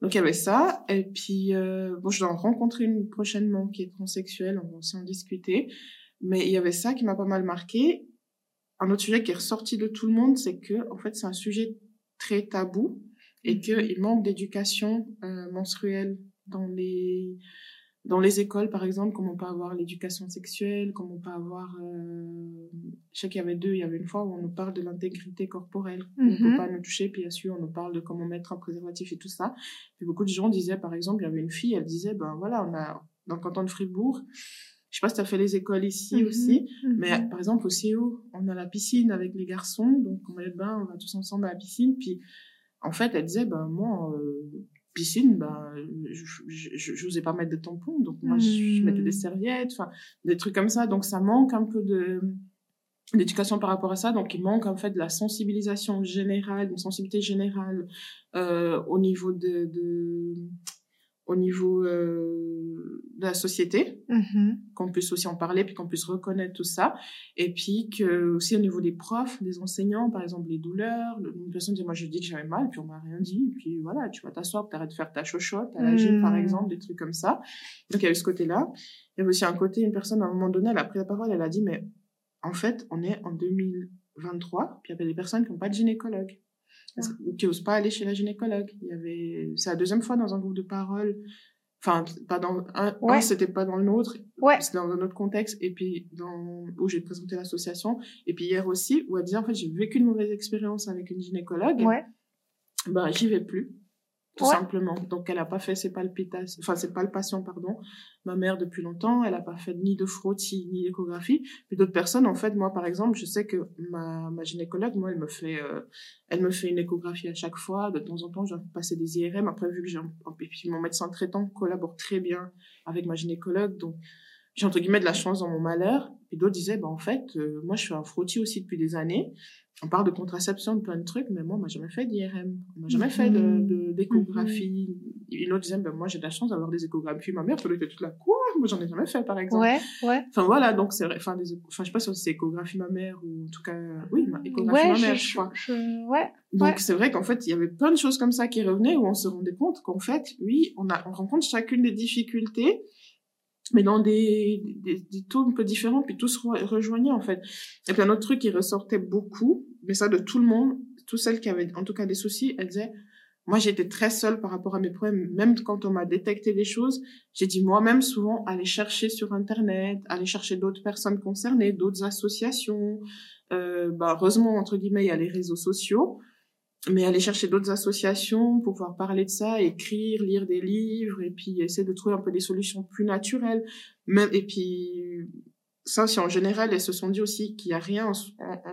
Donc, il y avait ça. Et puis, euh, bon, je dois en rencontrer une prochainement qui est transsexuelle. On va aussi en discuter. Mais il y avait ça qui m'a pas mal marqué. Un autre sujet qui est ressorti de tout le monde, c'est que, en fait, c'est un sujet très tabou. et qu'il manque d'éducation euh, menstruelle dans les dans les écoles, par exemple, comme on peut avoir l'éducation sexuelle, comme on peut avoir... Euh, je sais qu'il y avait deux, il y avait une fois où on nous parle de l'intégrité corporelle. On ne peut pas nous toucher, puis sûr, on nous parle de comment mettre un préservatif et tout ça. Puis beaucoup de gens disaient, par exemple, il y avait une fille, elle disait, ben voilà, on a, dans le canton de Fribourg, je sais pas si tu as fait les écoles ici aussi, mais par exemple, au CO, on a la piscine avec les garçons, donc on met le bain, on va tous ensemble à la piscine, puis en fait, elle disait, ben moi, euh, piscine, ben, je n'osais pas mettre de tampons, donc moi, je, mettais des mmh. serviettes, enfin, des trucs comme ça. Donc, ça manque un peu de d'éducation par rapport à ça. Donc, il manque en fait de la sensibilisation générale, une sensibilité générale euh, au niveau de, de au niveau euh, de la société, mm-hmm. qu'on puisse aussi en parler, puis qu'on puisse reconnaître tout ça. Et puis que aussi au niveau des profs, des enseignants, par exemple les douleurs, une personne dit moi je dis que j'avais mal, puis on m'a rien dit, puis voilà, tu vas t'asseoir, t'arrêtes de faire ta chochotte à la gym par mm. exemple, des trucs comme ça. Donc il y a eu ce côté-là. Il y avait aussi un côté, une personne à un moment donné, elle a pris la parole, elle a dit mais en fait on est en 2023, puis il y avait des personnes qui n'ont pas de gynécologue qui n'osent pas aller chez la gynécologue. Il y avait, c'est la deuxième fois dans un groupe de parole. Enfin, pas dans un, c'était pas dans le nôtre, ouais. c'était dans un autre contexte, et puis dans, où j'ai présenté l'association, et puis hier aussi, où elle disait, en fait, j'ai vécu une mauvaise expérience avec une gynécologue. Ouais. Ben, j'y vais plus tout simplement. Donc, elle n'a pas fait ses palpitations, enfin, ses palpations, pardon. Ma mère, depuis longtemps, elle n'a pas fait ni de frottis, ni d'échographie. Puis d'autres personnes, en fait, moi, par exemple, je sais que ma, ma gynécologue, moi, elle me fait, euh, elle me fait une échographie à chaque fois. De temps en temps, je vais passer des IRM. Après, vu que j'ai puis mon médecin traitant collabore très bien avec ma gynécologue, donc, j'ai entre guillemets de la chance dans mon malheur. Puis d'autres disaient, bah, en fait, euh, moi, je fais un frottis aussi depuis des années on parle de contraception, de plein de trucs, mais moi, on m'a jamais fait d'IRM. On m'a jamais fait de, d'échographie. Mm-hmm. Une autre disait, ben, moi, j'ai de la chance d'avoir des échographies. Ma mère, elle était toute là, quoi? Moi, j'en ai jamais fait, par exemple. Ouais, ouais. Enfin, voilà, donc c'est vrai. Enfin, des, enfin, je sais pas si c'est échographie ma mère ou en tout cas, oui, échographie ma mère, je, crois. ouais. Donc, c'est vrai qu'en fait, il y avait plein de choses comme ça qui revenaient où on se rendait compte qu'en fait, oui, on a, on rencontre chacune des difficultés mais dans des, des, des, taux un peu différents, puis tous rejoignaient en fait. Et puis un autre truc qui ressortait beaucoup, mais ça de tout le monde, toutes celles qui avaient en tout cas des soucis, elles disaient, moi j'étais très seule par rapport à mes problèmes, même quand on m'a détecté des choses, j'ai dit moi-même souvent aller chercher sur Internet, aller chercher d'autres personnes concernées, d'autres associations. Euh, bah, heureusement, entre guillemets, il y a les réseaux sociaux mais aller chercher d'autres associations pour pouvoir parler de ça, écrire, lire des livres, et puis essayer de trouver un peu des solutions plus naturelles. Même, et puis, ça, c'est en général, elles se sont dit aussi qu'il y a rien,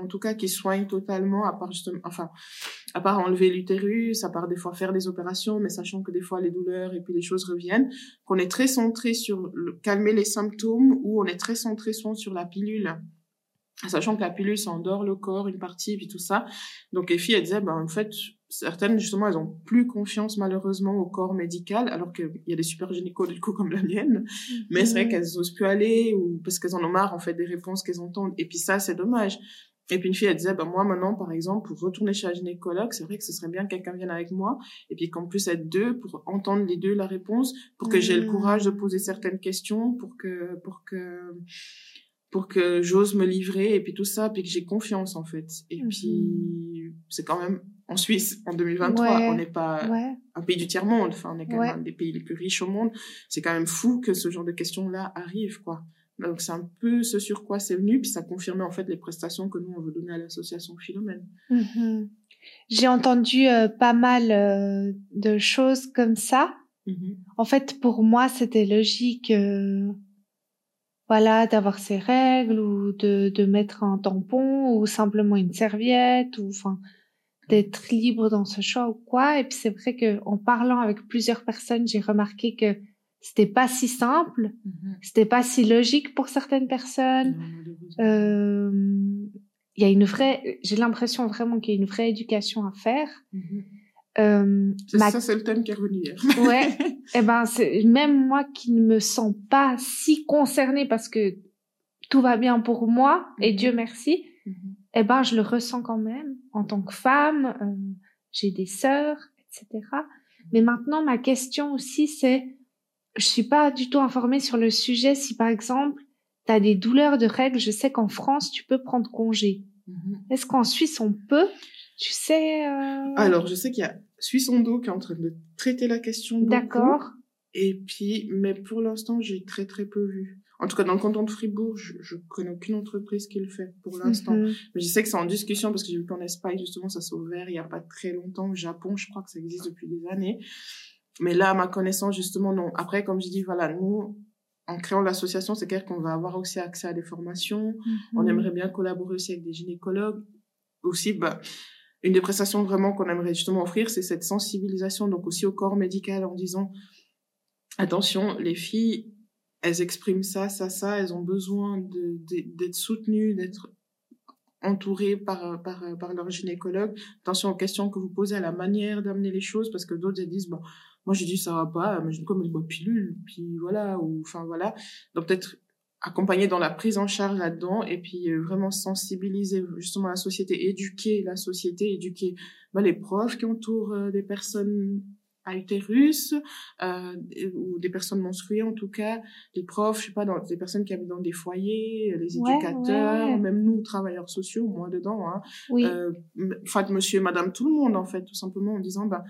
en, tout cas, qui soigne totalement, à part justement, enfin, à part enlever l'utérus, à part des fois faire des opérations, mais sachant que des fois les douleurs et puis les choses reviennent, qu'on est très centré sur le, calmer les symptômes ou on est très centré soit sur la pilule sachant que la pilule, ça endort le corps, une partie, puis tout ça. Donc les filles, elles disaient, ben, en fait, certaines, justement, elles ont plus confiance, malheureusement, au corps médical, alors qu'il y a des super gynécos, du coup, comme la mienne. Mais c'est vrai qu'elles osent plus aller, ou parce qu'elles en ont marre, en fait, des réponses qu'elles entendent. Et puis ça, c'est dommage. Et puis une fille, elle disait, ben moi maintenant, par exemple, pour retourner chez la gynécologue, c'est vrai que ce serait bien que quelqu'un vienne avec moi, et puis qu'en plus être deux, pour entendre les deux la réponse, pour que j'ai le mmh. courage de poser certaines questions, pour que, pour que, pour que j'ose me livrer et puis tout ça, puis que j'ai confiance en fait. Et mhm. puis c'est quand même en Suisse en 2023, on n'est pas un pays du tiers monde, enfin on est quand même un des pays les plus riches au monde. C'est quand même fou que ce genre de questions-là arrivent quoi. Donc c'est un peu ce sur quoi c'est venu, puis ça confirmait en fait les prestations que nous on veut donner à l'association Philomène. Mhm. J'ai entendu euh, pas mal euh, de choses comme ça. Mhm. En fait, pour moi, c'était logique. Euh, voilà, d'avoir ses règles ou de, de mettre un tampon ou simplement une serviette ou enfin d'être libre dans ce choix ou quoi. Et puis c'est vrai que en parlant avec plusieurs personnes, j'ai remarqué que c'était pas si simple, mm-hmm. c'était pas si logique pour certaines personnes. Euh, il y a une vraie, j'ai l'impression vraiment qu'il y a une vraie éducation à faire. Mm-hmm. Euh, ça, c'est le thème qui est revenu hier. ouais. [LAUGHS] Eh ben, c'est même moi qui ne me sens pas si concernée parce que tout va bien pour moi et mhm. Dieu merci. Mm Eh ben, je le ressens quand même en tant que femme. Euh, j'ai des sœurs, etc. Mais maintenant, ma question aussi, c'est, je suis pas du tout informée sur le sujet. Si par exemple, tu as des douleurs de règles, je sais qu'en France, tu peux prendre congé. Mhm. Est-ce qu'en Suisse, on peut Tu sais euh... Alors, je sais qu'il y a Suissondo qui est en train de traiter la question. D'accord. Et puis, mais pour l'instant, j'ai très très peu vu. En tout cas, dans le canton de Fribourg, je, je connais aucune entreprise qui le fait pour l'instant. Mhm. Mais je sais que c'est en discussion parce que j'ai vu qu'en Espagne, justement, ça s'est ouvert il y a pas très longtemps. Au Japon, je crois que ça existe depuis des années. Mais là, à ma connaissance, justement, non. Après, comme je dis, voilà, nous, en créant l'association, c'est clair qu'on va avoir aussi accès à des formations. On mhm. aimerait bien collaborer aussi avec des gynécologues. Aussi, bah, une des prestations vraiment qu'on aimerait justement offrir, c'est cette sensibilisation, donc aussi au corps médical en disant, attention, les filles, elles expriment ça, ça, ça, elles ont besoin d'être soutenues, d'être entourées par, leur gynécologue. Attention aux questions que vous posez, à la manière d'amener les choses, parce que d'autres, elles disent, bon, moi, j'ai dit, ça va pas, mais je comme boit pilule, puis voilà, ou, enfin, voilà. Donc, peut-être accompagner dans la prise en charge là-dedans, et puis euh, vraiment sensibiliser justement la société, éduquer la société, éduquer bah, les profs qui entourent euh, des personnes à utérus euh, ou des personnes menstruées en tout cas les profs je sais pas dans des personnes qui habitent dans des foyers les éducateurs même nous travailleurs sociaux moi dedans hein oui. euh, enfin monsieur et madame tout le monde en fait tout simplement en disant bah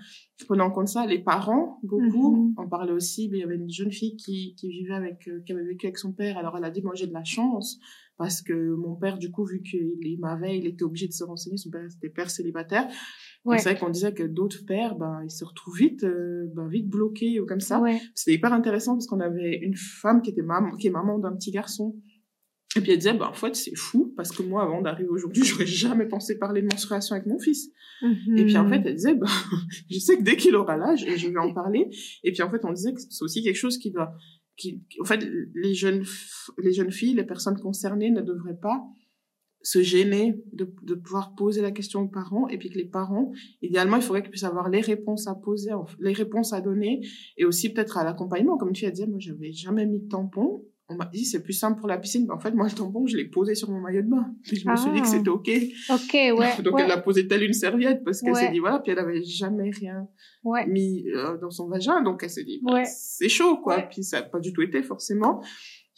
prenant en compte ça les parents beaucoup mm-hmm. on parlait aussi mais il y avait une jeune fille qui qui vivait avec euh, qui avait vécu avec son père alors elle a dit moi j'ai de la chance parce que mon père du coup vu qu'il m'avait il était obligé de se renseigner son père était père célibataire Ouais. C'est vrai qu'on disait que d'autres pères, ben, ils se retrouvent vite, euh, ben, vite bloqués ou comme ça. Ouais. C'était hyper intéressant parce qu'on avait une femme qui était maman, qui est maman d'un petit garçon. Et puis elle disait, ben, en fait, c'est fou parce que moi, avant d'arriver aujourd'hui, [LAUGHS] j'aurais jamais pensé parler de menstruation avec mon fils. Et puis en fait, elle disait, ben, [LAUGHS] je sais que dès qu'il aura l'âge, je vais en parler. Et puis en fait, on disait que c'est aussi quelque chose qui doit, qui, en fait, les jeunes, les jeunes filles, les personnes concernées ne devraient pas se gêner de, de pouvoir poser la question aux parents et puis que les parents, idéalement, il faudrait qu'ils puissent avoir les réponses à poser, les réponses à donner et aussi peut-être à l'accompagnement. Comme tu as dit, moi, j'avais jamais mis de tampon. On m'a dit, c'est plus simple pour la piscine. en fait, moi, le tampon, je l'ai posé sur mon maillot de bain. Puis [LAUGHS] je me suis dit que ah. c'était OK. OK, ouais. [LAUGHS] Donc, elle l'a posé telle une serviette parce qu'elle s'est dit, voilà, puis elle avait jamais rien mis euh, dans son vagin. Donc, elle s'est dit, bah, c'est chaud, quoi. Puis ça n'a pas du tout été, forcément.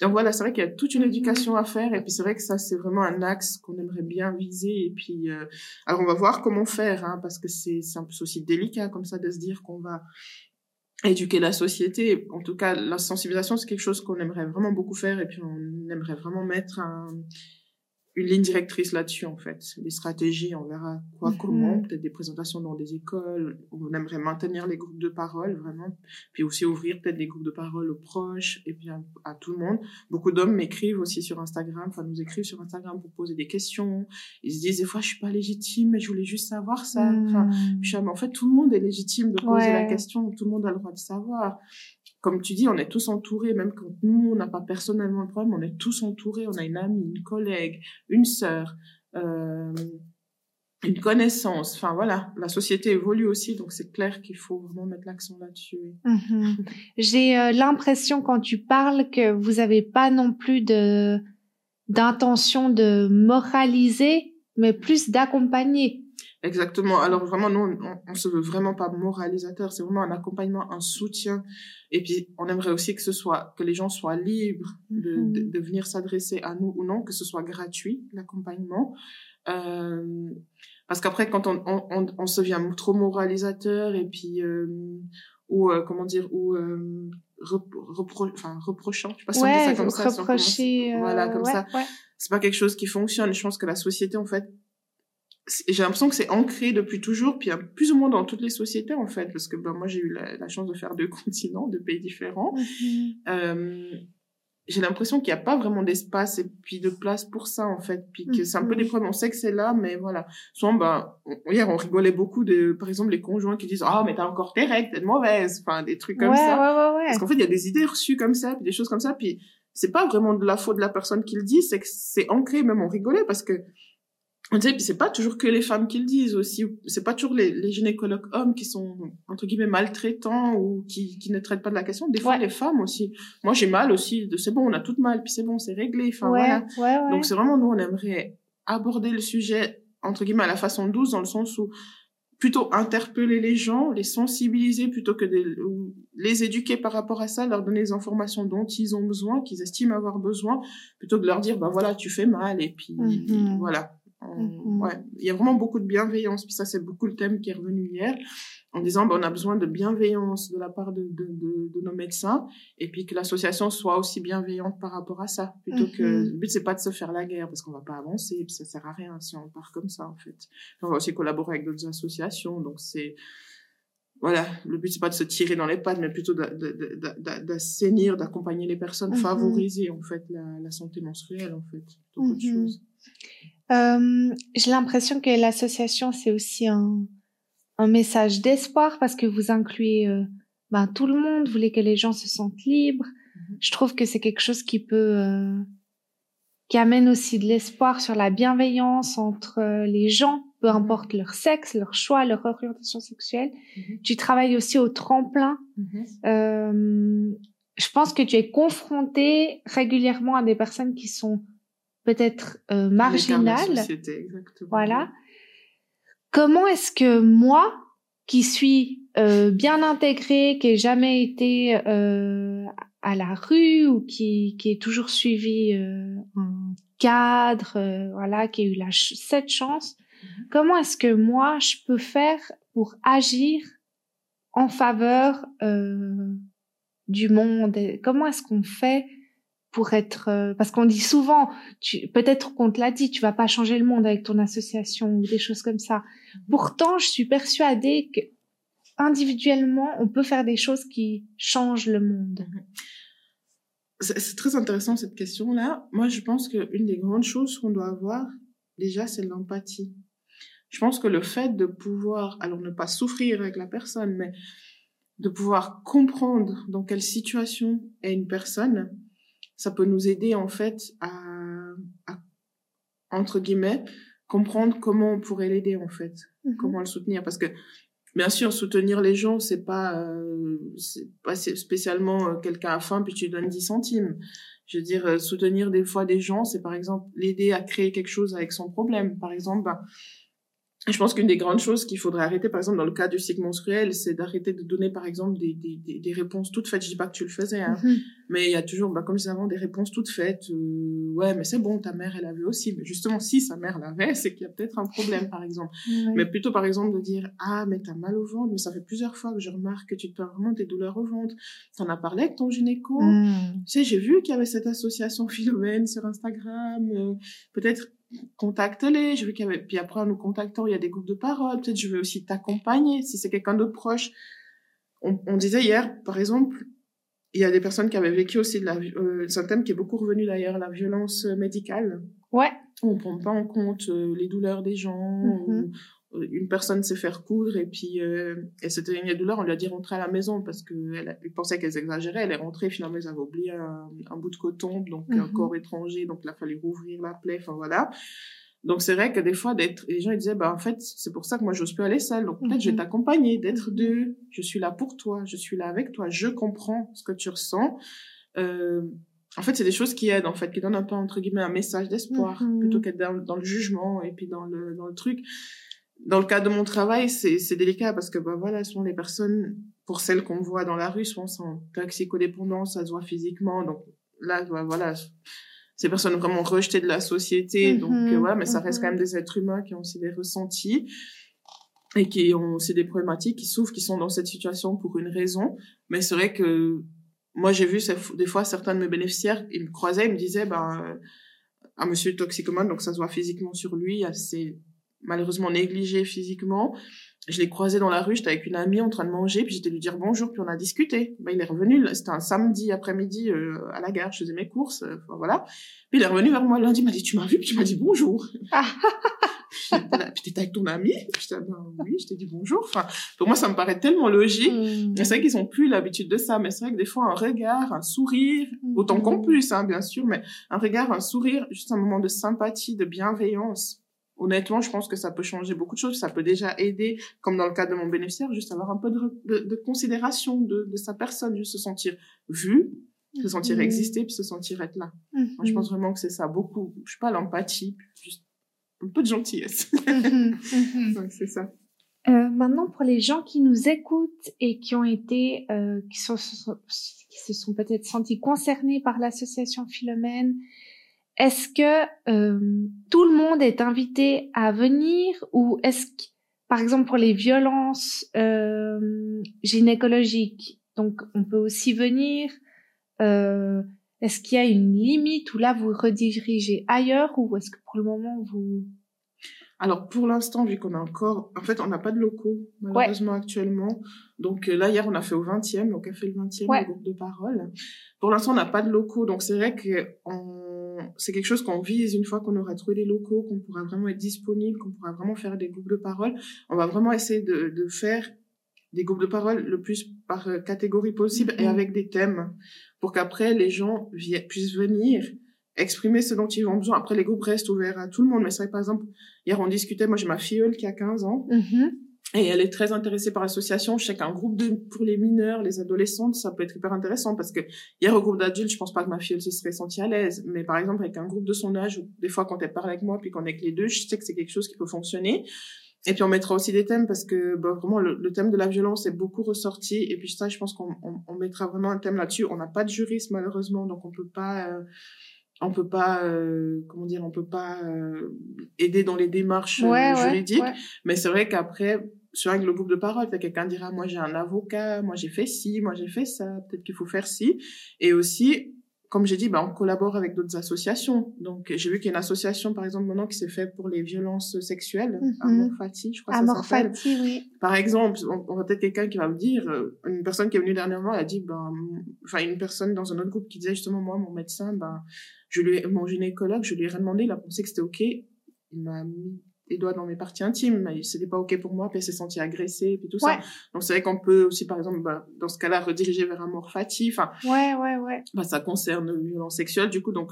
Donc voilà, c'est vrai qu'il y a toute une éducation à faire et puis c'est vrai que ça c'est vraiment un axe qu'on aimerait bien viser et puis euh, alors on va voir comment faire hein, parce que c'est c'est un peu aussi délicat comme ça de se dire qu'on va éduquer la société. En tout cas, la sensibilisation c'est quelque chose qu'on aimerait vraiment beaucoup faire et puis on aimerait vraiment mettre un une ligne directrice là-dessus en fait. Les stratégies on verra quoi mhm. comment peut-être des présentations dans des écoles. On aimerait maintenir les groupes de parole vraiment. Puis aussi ouvrir peut-être des groupes de parole aux proches et puis à, tout le monde. Beaucoup d'hommes m'écrivent aussi sur Instagram enfin nous écrivent sur Instagram pour poser des questions. Ils se disent des fois je suis pas légitime mais je voulais juste savoir ça. Enfin mhm. en fait tout le monde est légitime de poser la question. Tout le monde a le droit de savoir comme tu dis, on est tous entourés, même quand nous, on n'a pas personnellement le problème, on est tous entourés, on a une amie, une collègue, une sœur, euh, une connaissance. Enfin voilà, la société évolue aussi, donc c'est clair qu'il faut vraiment mettre l'accent là-dessus. Mhm. J'ai euh, l'impression quand tu parles que vous n'avez pas non plus d'intention de moraliser, mais plus d'accompagner. Exactement. Alors vraiment, nous, on, on se veut vraiment pas moralisateur. C'est vraiment un accompagnement, un soutien. Et puis, on aimerait aussi que ce soit, que les gens soient libres de, de, mhm. de venir s'adresser à nous ou non, que ce soit gratuit, l'accompagnement. Euh, parce qu'après, quand on, on, on, se vient trop moralisateur et puis, euh, ou, euh, comment dire, ou, euh, repro enfin, reprochant, je sais pas si on dit ça comme ça. Reprocher, voilà, comme ça. C'est pas quelque chose qui fonctionne. Je pense que la société, en fait, j'ai l'impression que c'est ancré depuis toujours, puis plus ou moins dans toutes les sociétés en fait, parce que ben, moi j'ai eu la, chance de faire deux [LAUGHS] continents, deux pays différents. Mhm. Euh, j'ai l'impression qu'il n'y a pas vraiment d'espace et puis de place pour ça en fait, puis que c'est un peu des mhm. problèmes. On sait que c'est là, mais voilà. Souvent, ben, hier on rigolait beaucoup de, par exemple, les conjoints qui disent ah mais t'as encore tes règles, t'es mauvaise, enfin des trucs comme ça. Ouais, ouais, Parce qu'en fait il y a des idées reçues comme ça, puis des choses comme ça, puis c'est pas vraiment de la faute de la personne qui le dit, c'est que c'est ancré. Même on rigolait parce que on puis c'est pas toujours que les femmes qui le disent aussi. C'est pas toujours les, les, gynécologues hommes qui sont, entre guillemets, maltraitants ou qui, qui ne traitent pas de la question. Des fois, les femmes aussi. Moi, j'ai mal aussi. C'est bon, on a tout mal, puis c'est bon, c'est réglé. Enfin, voilà. Donc, c'est vraiment, nous, on aimerait aborder le sujet, entre guillemets, à la façon douce, dans le sens où plutôt interpeller les gens, les sensibiliser plutôt que de les éduquer par rapport à ça, leur donner les informations dont ils ont besoin, qu'ils estiment avoir besoin, plutôt que de leur dire, ben voilà, tu fais mal, et puis, mhm. voilà Mhm. Ouais, il y a vraiment beaucoup de bienveillance. Puis ça, c'est beaucoup le thème qui est revenu hier, en disant, ben, on a besoin de bienveillance de la part de, de, de, nos médecins, et puis que l'association soit aussi bienveillante par rapport à ça, plutôt que mhm. le but c'est pas de se faire la guerre, parce qu'on va pas avancer, puis ça sert à rien si on part comme ça en fait. On va aussi collaborer avec d'autres associations, donc c'est voilà, le but c'est pas de se tirer dans les pattes, mais plutôt d'assainir, d'accompagner les personnes, mhm. favoriser en fait la, la, santé menstruelle en fait, choses. Euh, j'ai l'impression que l'association, c'est aussi un, un message d'espoir parce que vous incluez euh, ben, tout le monde, vous voulez que les gens se sentent libres. Mhm. Je trouve que c'est quelque chose qui peut, euh, qui amène aussi de l'espoir sur la bienveillance entre euh, les gens, peu mhm. importe leur sexe, leur choix, leur orientation sexuelle. Mhm. Tu travailles aussi au tremplin. je pense que tu es confronté régulièrement à des personnes qui sont peut-être euh, marginale. Voilà. Comment est-ce que moi, qui suis euh, bien intégrée, qui n'ai jamais été euh, à la rue ou qui, qui ai toujours suivi euh, un cadre, euh, voilà, qui a eu la cette chance, mhm. comment est-ce que moi je peux faire pour agir en faveur euh, du monde? Comment est-ce qu'on fait pour être euh, parce qu'on dit souvent tu peut-être qu'on te l'a dit tu vas pas changer le monde avec ton association ou des choses comme ça mhm. pourtant je suis persuadée que individuellement on peut faire des choses qui changent le monde mhm. c'est très intéressant cette question là moi je pense qu'une des grandes choses qu'on doit avoir déjà c'est l'empathie je pense que le fait de pouvoir alors ne pas souffrir avec la personne mais de pouvoir comprendre dans quelle situation est une personne ça peut nous aider en fait à, à entre guillemets comprendre comment on pourrait l'aider en fait, mhm. comment le soutenir parce que bien sûr soutenir les gens c'est pas euh, c'est pas spécialement euh, quelqu'un a faim puis tu lui donnes 10 centimes. Je veux dire euh, soutenir des fois des gens c'est par exemple l'aider à créer quelque chose avec son problème. Par exemple ben, je pense qu'une des grandes choses qu'il faudrait arrêter, par exemple, dans le cas du cycle menstruel, c'est d'arrêter de donner, par exemple, des, des, des, réponses toutes faites. Je dis pas que tu le faisais, hein, mhm. mais il y a toujours, bah, comme je disais avant, des réponses toutes faites. Euh, ouais, mais c'est bon, ta mère, elle avait aussi. Mais justement, si sa mère l'avait, c'est qu'il y a peut-être un problème, par exemple. Mais plutôt, par exemple, de dire, ah, mais t'as mal au ventre, mais ça fait plusieurs fois que je remarque que tu te parles vraiment des douleurs au ventre. T'en as parlé avec ton gynéco. Mm. Tu sais, j'ai vu qu'il y avait cette association Philomène sur Instagram. Euh, peut-être contacte-les. Je veux qu'il y avait, puis après, en nous contactant, il y a des groupes de parole. Peut-être je veux aussi t'accompagner si c'est quelqu'un d'autre proche. On, on, disait hier, par exemple, il y a des personnes qui avaient vécu aussi de la, euh, c'est un thème qui est beaucoup revenu d'ailleurs, la violence médicale. Ouais. On prend pas en compte euh, les douleurs des gens, mm-hmm une personne s'est faire coudre et puis euh, elle s'était une douleur, on lui a dit rentrer à la maison parce qu'elle pensait qu'elle exagérait, elle est rentrée, finalement ils avaient oublié un, un bout de coton, donc un mhm. corps étranger, donc il a fallu rouvrir la plaie, enfin voilà. Donc c'est vrai que des fois d'être, les gens ils disaient bah en fait c'est pour ça que moi j'ose plus aller seule, donc peut-être je vais mhm. t'accompagner, d'être mhm. deux, je suis là pour toi, je suis là avec toi, je comprends ce que tu ressens. Euh, en fait, c'est des choses qui aident, en fait, qui donnent un peu, entre guillemets, un message d'espoir, plutôt qu'être dans, dans, le jugement et puis dans le, dans le truc dans le cas de mon travail, c'est délicat parce que bah voilà, souvent les personnes, pour celles qu'on voit dans la rue, souvent sont toxicodépendantes, ça se voit physiquement. Donc là, bah, voilà, ces personnes vraiment rejetées de la société. Mm-hmm. donc euh, voilà, mais ça reste quand même des êtres humains qui ont aussi des ressentis et qui ont aussi des problématiques, qui souffrent, qui sont dans cette situation pour une raison. Mais c'est vrai que moi, j'ai vu des fois certains de mes bénéficiaires, ils me croisaient, ils me disaient, ben, un monsieur toxicomane, donc ça se voit physiquement sur lui, c'est malheureusement négligé physiquement. Je l'ai croisé dans la rue, j'étais avec une amie en train de manger, puis j'étais lui dire bonjour, puis on a discuté. Ben, il est revenu, c'était un samedi après-midi euh, à la gare, je faisais mes courses, euh, voilà. Puis il est revenu vers moi lundi, il m'a dit tu m'as vu, puis tu m'as dit bonjour. [LAUGHS] puis t'étais avec ton ami, j'étais ben oui, je t'ai dit bonjour. Enfin, pour moi ça me paraît tellement logique. Mm. C'est vrai qu'ils ont plus l'habitude de ça, mais c'est vrai que des fois un regard, un sourire, autant qu'en plus, hein, bien sûr, mais un regard, un sourire, juste un moment de sympathie, de bienveillance honnêtement, je pense que ça peut changer beaucoup de choses. Ça peut déjà aider, comme dans le cas de mon bénéficiaire, juste avoir un peu de, de, considération de, de, sa personne, juste se sentir vu, se sentir mhm. exister, puis se sentir être là. Moi, je mhm. pense vraiment que c'est ça, beaucoup. Je sais pas, l'empathie, juste un peu de gentillesse. Mhm. [LAUGHS] Donc, c'est ça. Euh, maintenant, pour les gens qui nous écoutent et qui ont été, euh, qui, sont, qui se sont peut-être sentis concernés par l'association Philomène, est-ce que euh, tout le monde est invité à venir ou est-ce que, par exemple, pour les violences euh, gynécologiques, donc on peut aussi venir. Euh, est-ce qu'il y a une limite où là vous redirigez ailleurs ou est-ce que pour le moment vous alors pour l'instant, vu qu'on a encore, en fait, on n'a pas de locaux malheureusement actuellement. Donc euh, là hier, on a fait au 20e, donc on a fait le 20e le groupe de parole. Pour l'instant, on n'a pas de locaux, donc c'est vrai que on... c'est quelque chose qu'on vise une fois qu'on aura trouvé les locaux, qu'on pourra vraiment être disponible, qu'on pourra vraiment faire des groupes de parole. On va vraiment essayer de, de faire des groupes de parole le plus par euh, catégorie possible et mm-hmm. avec des thèmes pour qu'après les gens puissent venir exprimer ce dont ils ont besoin. Après, les groupes restent ouverts à tout le monde. Mais c'est vrai, par exemple, hier, on discutait, moi, j'ai ma filleule qui a 15 ans. Mm-hmm. Et elle est très intéressée par l'association. Je sais qu'un groupe de, pour les mineurs, les adolescentes, ça peut être hyper intéressant parce que hier, au groupe d'adultes, je pense pas que ma filleule se serait sentie à l'aise. Mais par exemple, avec un groupe de son âge, des fois, quand elle parle avec moi, puis qu'on est que les deux, je sais que c'est quelque chose qui peut fonctionner. Et puis on mettra aussi des thèmes parce que bah, vraiment le, thème de la violence est beaucoup ressorti. Et puis ça, je pense qu'on on, mettra vraiment un thème là-dessus. On n'a pas de juriste malheureusement, donc on peut pas, euh, on peut pas, euh, comment dire, on peut pas euh, aider dans les démarches juridiques. Mais c'est vrai qu'après, sur le groupe de parole, quelqu'un dira moi j'ai un avocat, moi j'ai fait ci, moi j'ai fait ça, peut-être qu'il faut faire ci. Et aussi comme j'ai dit, bah, on collabore avec d'autres associations. Donc, j'ai vu qu'il y a une association, par exemple, maintenant qui s'est fait pour les violences sexuelles, mm je crois que ça s'appelle. oui. Par exemple, on, va peut-être quelqu'un qui va me dire, euh, une personne qui est venue dernièrement, elle a dit, ben, enfin, une personne dans un autre groupe qui disait justement, moi, mon médecin, ben, je lui ai, mon gynécologue, je lui ai rien demandé, il a pensé que c'était ok. Il m'a mis les doigts dans mes parties intimes, mais c'était pas ok pour moi, puis elle s'est sentie agressée, et puis tout ça. Donc c'est vrai qu'on peut aussi, par exemple, bah, dans ce cas-là, rediriger vers un mort fatif. Enfin, ouais, ouais, ouais. Bah, ça concerne violence sexuelle, du coup, donc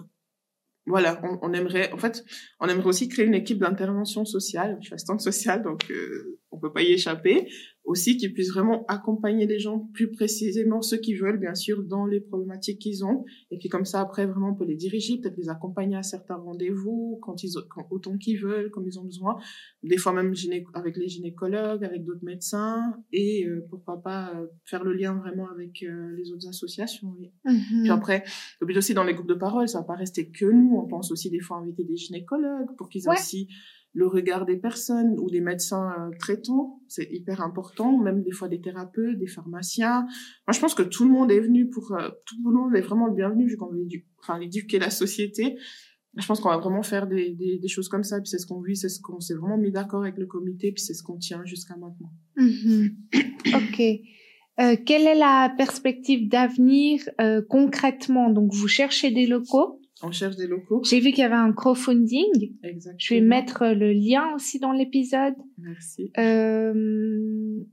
voilà, on, aimerait, en fait, on aimerait aussi créer une équipe d'intervention sociale, je suis assistante sociale, donc euh, on peut pas y échapper, aussi qui puisse vraiment accompagner les gens plus précisément ceux qui veulent bien sûr dans les problématiques qu'ils ont. Et puis comme ça après vraiment on peut les diriger peut-être les accompagner à certains rendez-vous quand ils quand, autant qu'ils veulent comme ils ont besoin. Des fois même avec les gynécologues avec d'autres médecins. Et euh, pourquoi pas euh, faire le lien vraiment avec euh, les autres associations oui. Mm-hmm. puis après le but aussi dans les groupes de parole ça va pas rester que nous. On pense aussi des fois inviter des gynécologues pour qu'ils aient aussi le regard des personnes ou des médecins euh, traitants, c'est hyper important, même des fois des thérapeutes, des pharmaciens. Moi, je pense que tout le monde est venu pour, euh, tout le monde est vraiment le bienvenu vu qu'on veut enfin, éduquer la société. Je pense qu'on va vraiment faire des, choses comme ça, puis c'est ce qu'on vit, c'est ce qu'on s'est vraiment mis d'accord avec le comité, puis c'est ce qu'on tient jusqu'à maintenant. Mm-hmm. ok. Euh, quelle est la perspective d'avenir concrètement? Donc, vous cherchez des locaux on cherche des locaux. J'ai vu qu'il y avait un crowdfunding. Exactement. Je vais mettre le lien aussi dans l'épisode. Merci. Euh,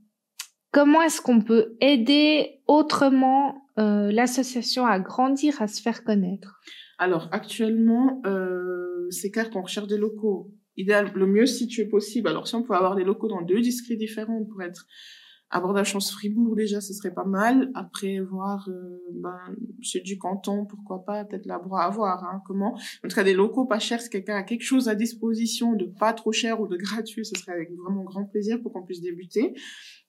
comment est-ce qu'on peut aider autrement euh, l'association à grandir, à se faire connaître? Alors actuellement, euh, c'est clair qu'on recherche des locaux. Idéal, le mieux situé possible. Alors si on peut avoir des locaux dans deux districts différents pour être abordage chance Fribourg déjà ce serait pas mal. Après voir euh, ben c'est du canton pourquoi pas peut-être la à voir hein, comment. En tout cas des locaux pas chers si quelqu'un a quelque chose à disposition de pas trop cher ou de gratuit ce serait avec vraiment grand plaisir pour qu'on puisse débuter.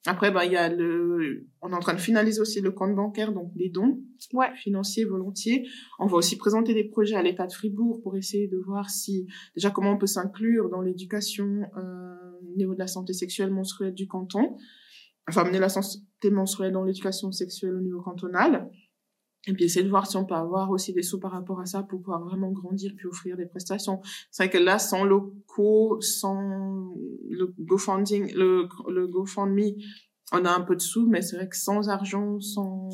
Après ben il y a le on est en train de finaliser aussi le compte bancaire donc les dons ouais. financiers volontiers. On va aussi présenter des projets à l'état de Fribourg pour essayer de voir si déjà comment on peut s'inclure dans l'éducation euh, au niveau de la santé sexuelle menstruelle du canton enfin amener la santé menstruelle dans l'éducation sexuelle au niveau cantonal. Et puis essayer de voir si on peut avoir aussi des sous par rapport à ça pour pouvoir vraiment grandir puis offrir des prestations. C'est vrai que là, sans locaux, sans le GoFunding, le, le GoFundMe, on a un peu de sous, mais c'est vrai que sans argent, sans,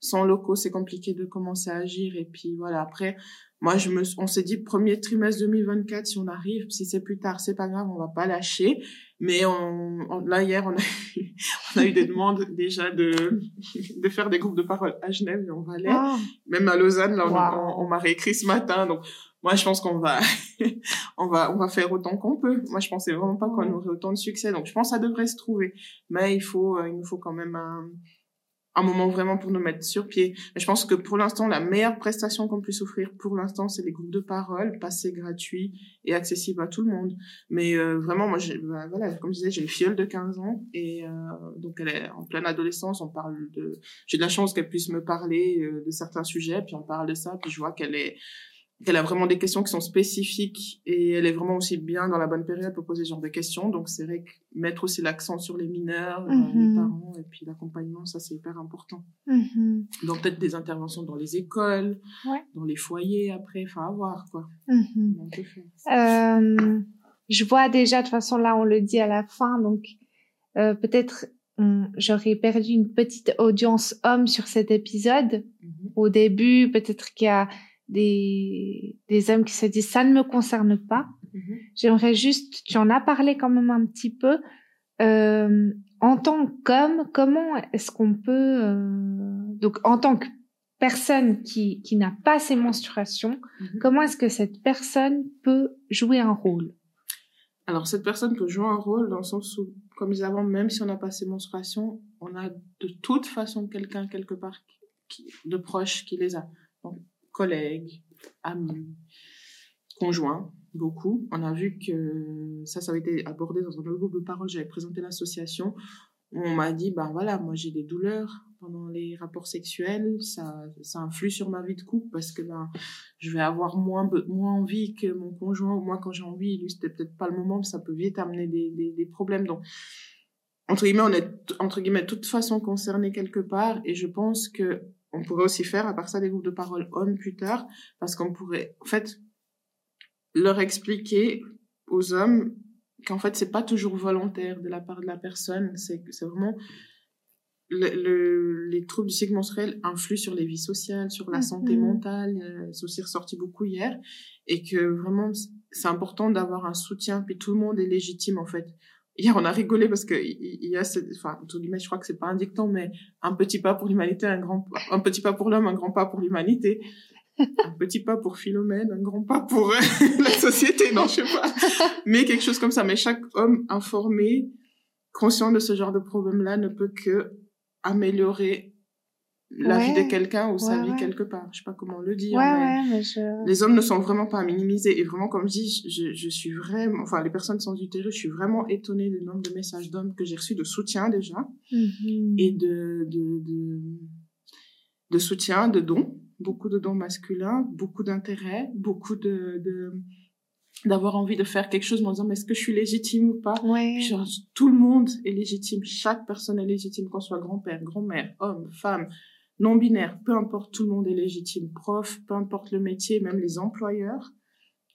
sans locaux, c'est compliqué de commencer à agir. Et puis voilà, après, moi, je me, on s'est dit premier trimestre 2024, si on arrive, si c'est plus tard, c'est pas grave, on va pas lâcher. Mais on, là, hier, on a, [LAUGHS] on a eu des demandes déjà de, de faire des groupes de parole à Genève et en Valais. Ah. Même à Lausanne, là, on, m'a réécrit ce matin. Donc, moi, je pense qu'on va, [LAUGHS] on va, on va faire autant qu'on peut. Moi, je pensais vraiment pas qu'on aurait autant de succès. Donc, je pense que ça devrait se trouver. Mais il faut, euh, il nous faut quand même un, un moment vraiment pour nous mettre sur pied. Je pense que pour l'instant, la meilleure prestation qu'on puisse offrir pour l'instant, c'est les groupes de parole, passés gratuits et accessibles à tout le monde. Mais euh, vraiment, moi, bah, voilà, comme je disais, j'ai une filleule de 15 ans et euh, donc elle est en pleine adolescence. On parle de, j'ai de la chance qu'elle puisse me parler euh, de certains sujets, puis on parle de ça, puis je vois qu'elle est qu'elle a vraiment des questions qui sont spécifiques et elle est vraiment aussi bien dans la bonne période pour poser ce genre de questions. Donc c'est vrai que mettre aussi l'accent sur les mineurs, euh, les Mhm. parents et puis l'accompagnement, ça c'est hyper important. Mhm. Donc peut-être des interventions dans les écoles, Ouais. dans les foyers après, enfin à voir quoi. Mhm. Euh, je vois déjà, de toute façon, là, on le dit à la fin, donc euh, peut-être j'aurais perdu une petite audience homme sur cet épisode. Mhm. Au début, peut-être qu'il y a des, des hommes qui se disent ça ne me concerne pas. Mhm. J'aimerais juste, tu en as parlé quand même un petit peu. Euh, en tant qu'homme, comment est-ce qu'on peut, euh, donc en tant que personne qui, qui n'a pas ses menstruations, Mhm. comment est-ce que cette personne peut jouer un rôle? Alors cette personne peut jouer un rôle dans le sens où, comme je disais avant, même si on n'a pas ces menstruations, on a de toute façon quelqu'un quelque part qui, de proche qui les a. Donc collègues, amis, conjoints, beaucoup. On a vu que ça, ça avait été abordé dans un groupe de parole. J'avais présenté l'association. On m'a dit, ben voilà, moi j'ai des douleurs pendant les rapports sexuels, ça, ça influe sur ma vie de couple parce que ben, je vais avoir moins, moins envie que mon conjoint, ou moi quand j'ai envie, lui c'était peut-être pas le moment, mais ça peut vite amener des, des, des problèmes. Donc, entre guillemets, on est, entre guillemets, de toute façon concerné quelque part, et je pense que on pourrait aussi faire, à part ça, des groupes de parole hommes plus tard, parce qu'on pourrait, en fait, leur expliquer aux hommes qu'en fait, c'est pas toujours volontaire de la part de la personne, c'est c'est vraiment le, le- les troubles du cycle menstruel influent sur les vies sociales, sur la santé Mhm. mentale, euh, c'est aussi ressorti beaucoup hier, et que vraiment, c'est important d'avoir un soutien, puis tout le monde est légitime, en fait. Hier, on a rigolé parce que il y a, cette- enfin, guillemets, je crois que c'est pas un dicton, mais un petit pas pour l'humanité, un grand, pas- un petit pas pour l'homme, un grand pas pour l'humanité. [LAUGHS] un petit pas pour Philomène, un grand pas pour euh, [LAUGHS] la société, non, je sais pas. Mais quelque chose comme ça. Mais chaque homme informé, conscient de ce genre de problème-là, ne peut que améliorer la vie de quelqu'un ou sa vie ouais. quelque part. Je sais pas comment le dire. Ouais, mais ouais, mais je... Les hommes ne sont vraiment pas à minimiser. Et vraiment, comme je dis, je, je suis vraiment, enfin, les personnes sans utérus, je suis vraiment étonnée du nombre de messages d'hommes que j'ai reçus de soutien déjà Mhm. et de, de, de, de soutien, de dons, beaucoup de dons masculins, beaucoup d'intérêt, beaucoup de, de, d'avoir envie de faire quelque chose en disant, mais est-ce que je suis légitime ou pas? Ouais. Puis genre, tout le monde est légitime, chaque personne est légitime, qu'on soit grand-père, grand-mère, homme, femme, non-binaire, peu importe, tout le monde est légitime. Prof, peu importe le métier, même les employeurs.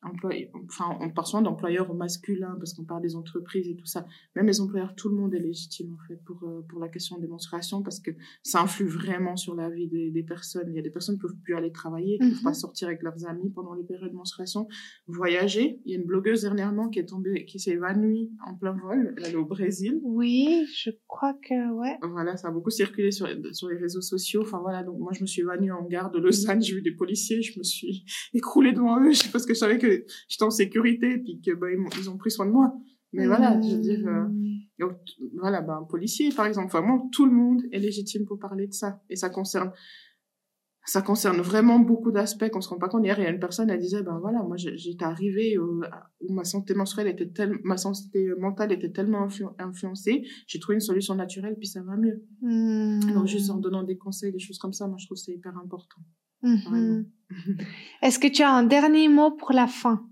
Employés, enfin, on parle souvent d'employeurs au masculin parce qu'on parle des entreprises et tout ça. Même les employeurs, tout le monde est légitime en fait pour, euh, pour la question des menstruations parce que ça influe vraiment sur la vie des, des personnes. Il y a des personnes qui peuvent plus aller travailler, qui Mhm. peuvent pas sortir avec leurs amis pendant les périodes de menstruation, voyager. Il y a une blogueuse dernièrement qui est tombée, qui s'est évanouie en plein vol. Elle allait au Brésil. Oui, je crois que, ouais. Voilà, ça a beaucoup circulé sur, sur les réseaux sociaux. Enfin voilà, donc moi je me suis évanouie en gare de Lausanne, j'ai vu des policiers, je me suis [LAUGHS] écroulée devant eux parce que je savais que j'étais en sécurité et puis que bah, ils, ont pris soin de moi. Mais voilà, je veux dire, euh, donc, voilà, bah, un policier par exemple, enfin moi, tout le monde est légitime pour parler de ça et ça concerne ça concerne vraiment beaucoup d'aspects qu'on se rend pas compte. Hier, il y a une personne, elle disait, ben voilà, moi, j'étais arrivée où ma santé menstruelle était tellement, ma santé mentale était tellement influ- influencée, j'ai trouvé une solution naturelle, puis ça va mieux. Mhm. Donc, juste en donnant des conseils, des choses comme ça, moi, je trouve que c'est hyper important. Mhm. Est-ce que tu as un dernier mot pour la fin?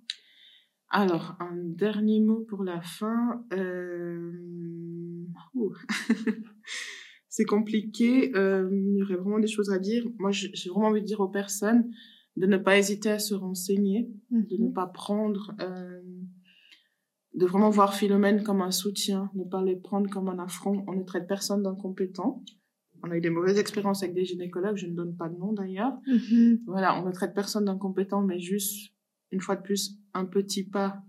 Alors, un dernier mot pour la fin. Euh... [LAUGHS] c'est compliqué. Euh, il y aurait vraiment des choses à dire. Moi, j'ai j'ai vraiment envie de dire aux personnes de ne pas hésiter à se renseigner, de ne Mhm. pas prendre, euh, de vraiment voir Philomène comme un soutien, ne pas les prendre comme un affront. On ne traite personne d'incompétent. On a eu des mauvaises expériences avec des gynécologues, je ne donne pas de nom d'ailleurs. Mhm. Voilà, on ne traite personne d'incompétent, mais juste, une fois de plus, un petit pas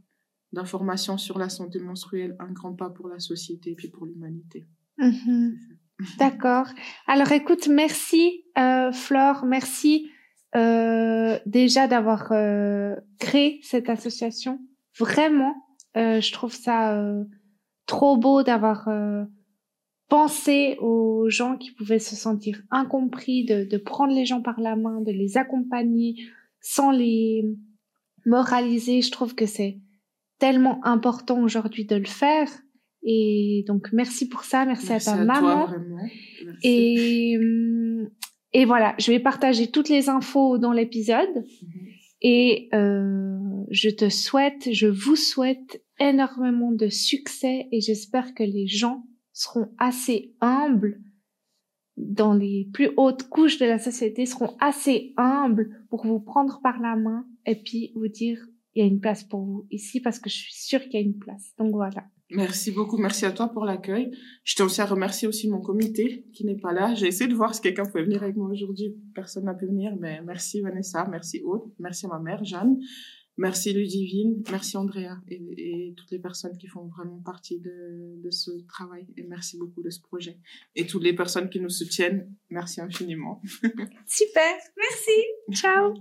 d'information sur la santé menstruelle, un grand pas pour la société et puis pour l'humanité. Mhm. D'accord. Alors écoute, merci euh, Flore, merci euh, déjà d'avoir euh, créé cette association. Vraiment, je trouve ça trop beau d'avoir euh, pensé aux gens qui pouvaient se sentir incompris, de, de prendre les gens par la main, de les accompagner sans les moraliser. Je trouve que c'est tellement important aujourd'hui de le faire. Et donc, merci pour ça. Merci, Merci à ta à toi, maman. vraiment. Merci. et, hum, et voilà, je vais partager toutes les infos dans l'épisode. Mhm. Et euh, je te souhaite, je vous souhaite énormément de succès et j'espère que les gens seront assez humbles dans les plus hautes couches de la société seront assez humbles pour vous prendre par la main et puis vous dire il y a une place pour vous ici parce que je suis sûre qu'il y a une place. Donc voilà. Merci beaucoup, merci à toi pour l'accueil. Je tiens aussi à remercier aussi mon comité qui n'est pas là. J'ai essayé de voir si quelqu'un pouvait venir avec moi aujourd'hui. Personne n'a pu venir, mais merci Vanessa, merci Aude, merci à ma mère Jeanne, merci Ludivine, merci Andrea et, toutes les personnes qui font vraiment partie de, ce travail et merci beaucoup de ce projet. Et toutes les personnes qui nous soutiennent, merci infiniment. [LAUGHS] Super, merci, ciao.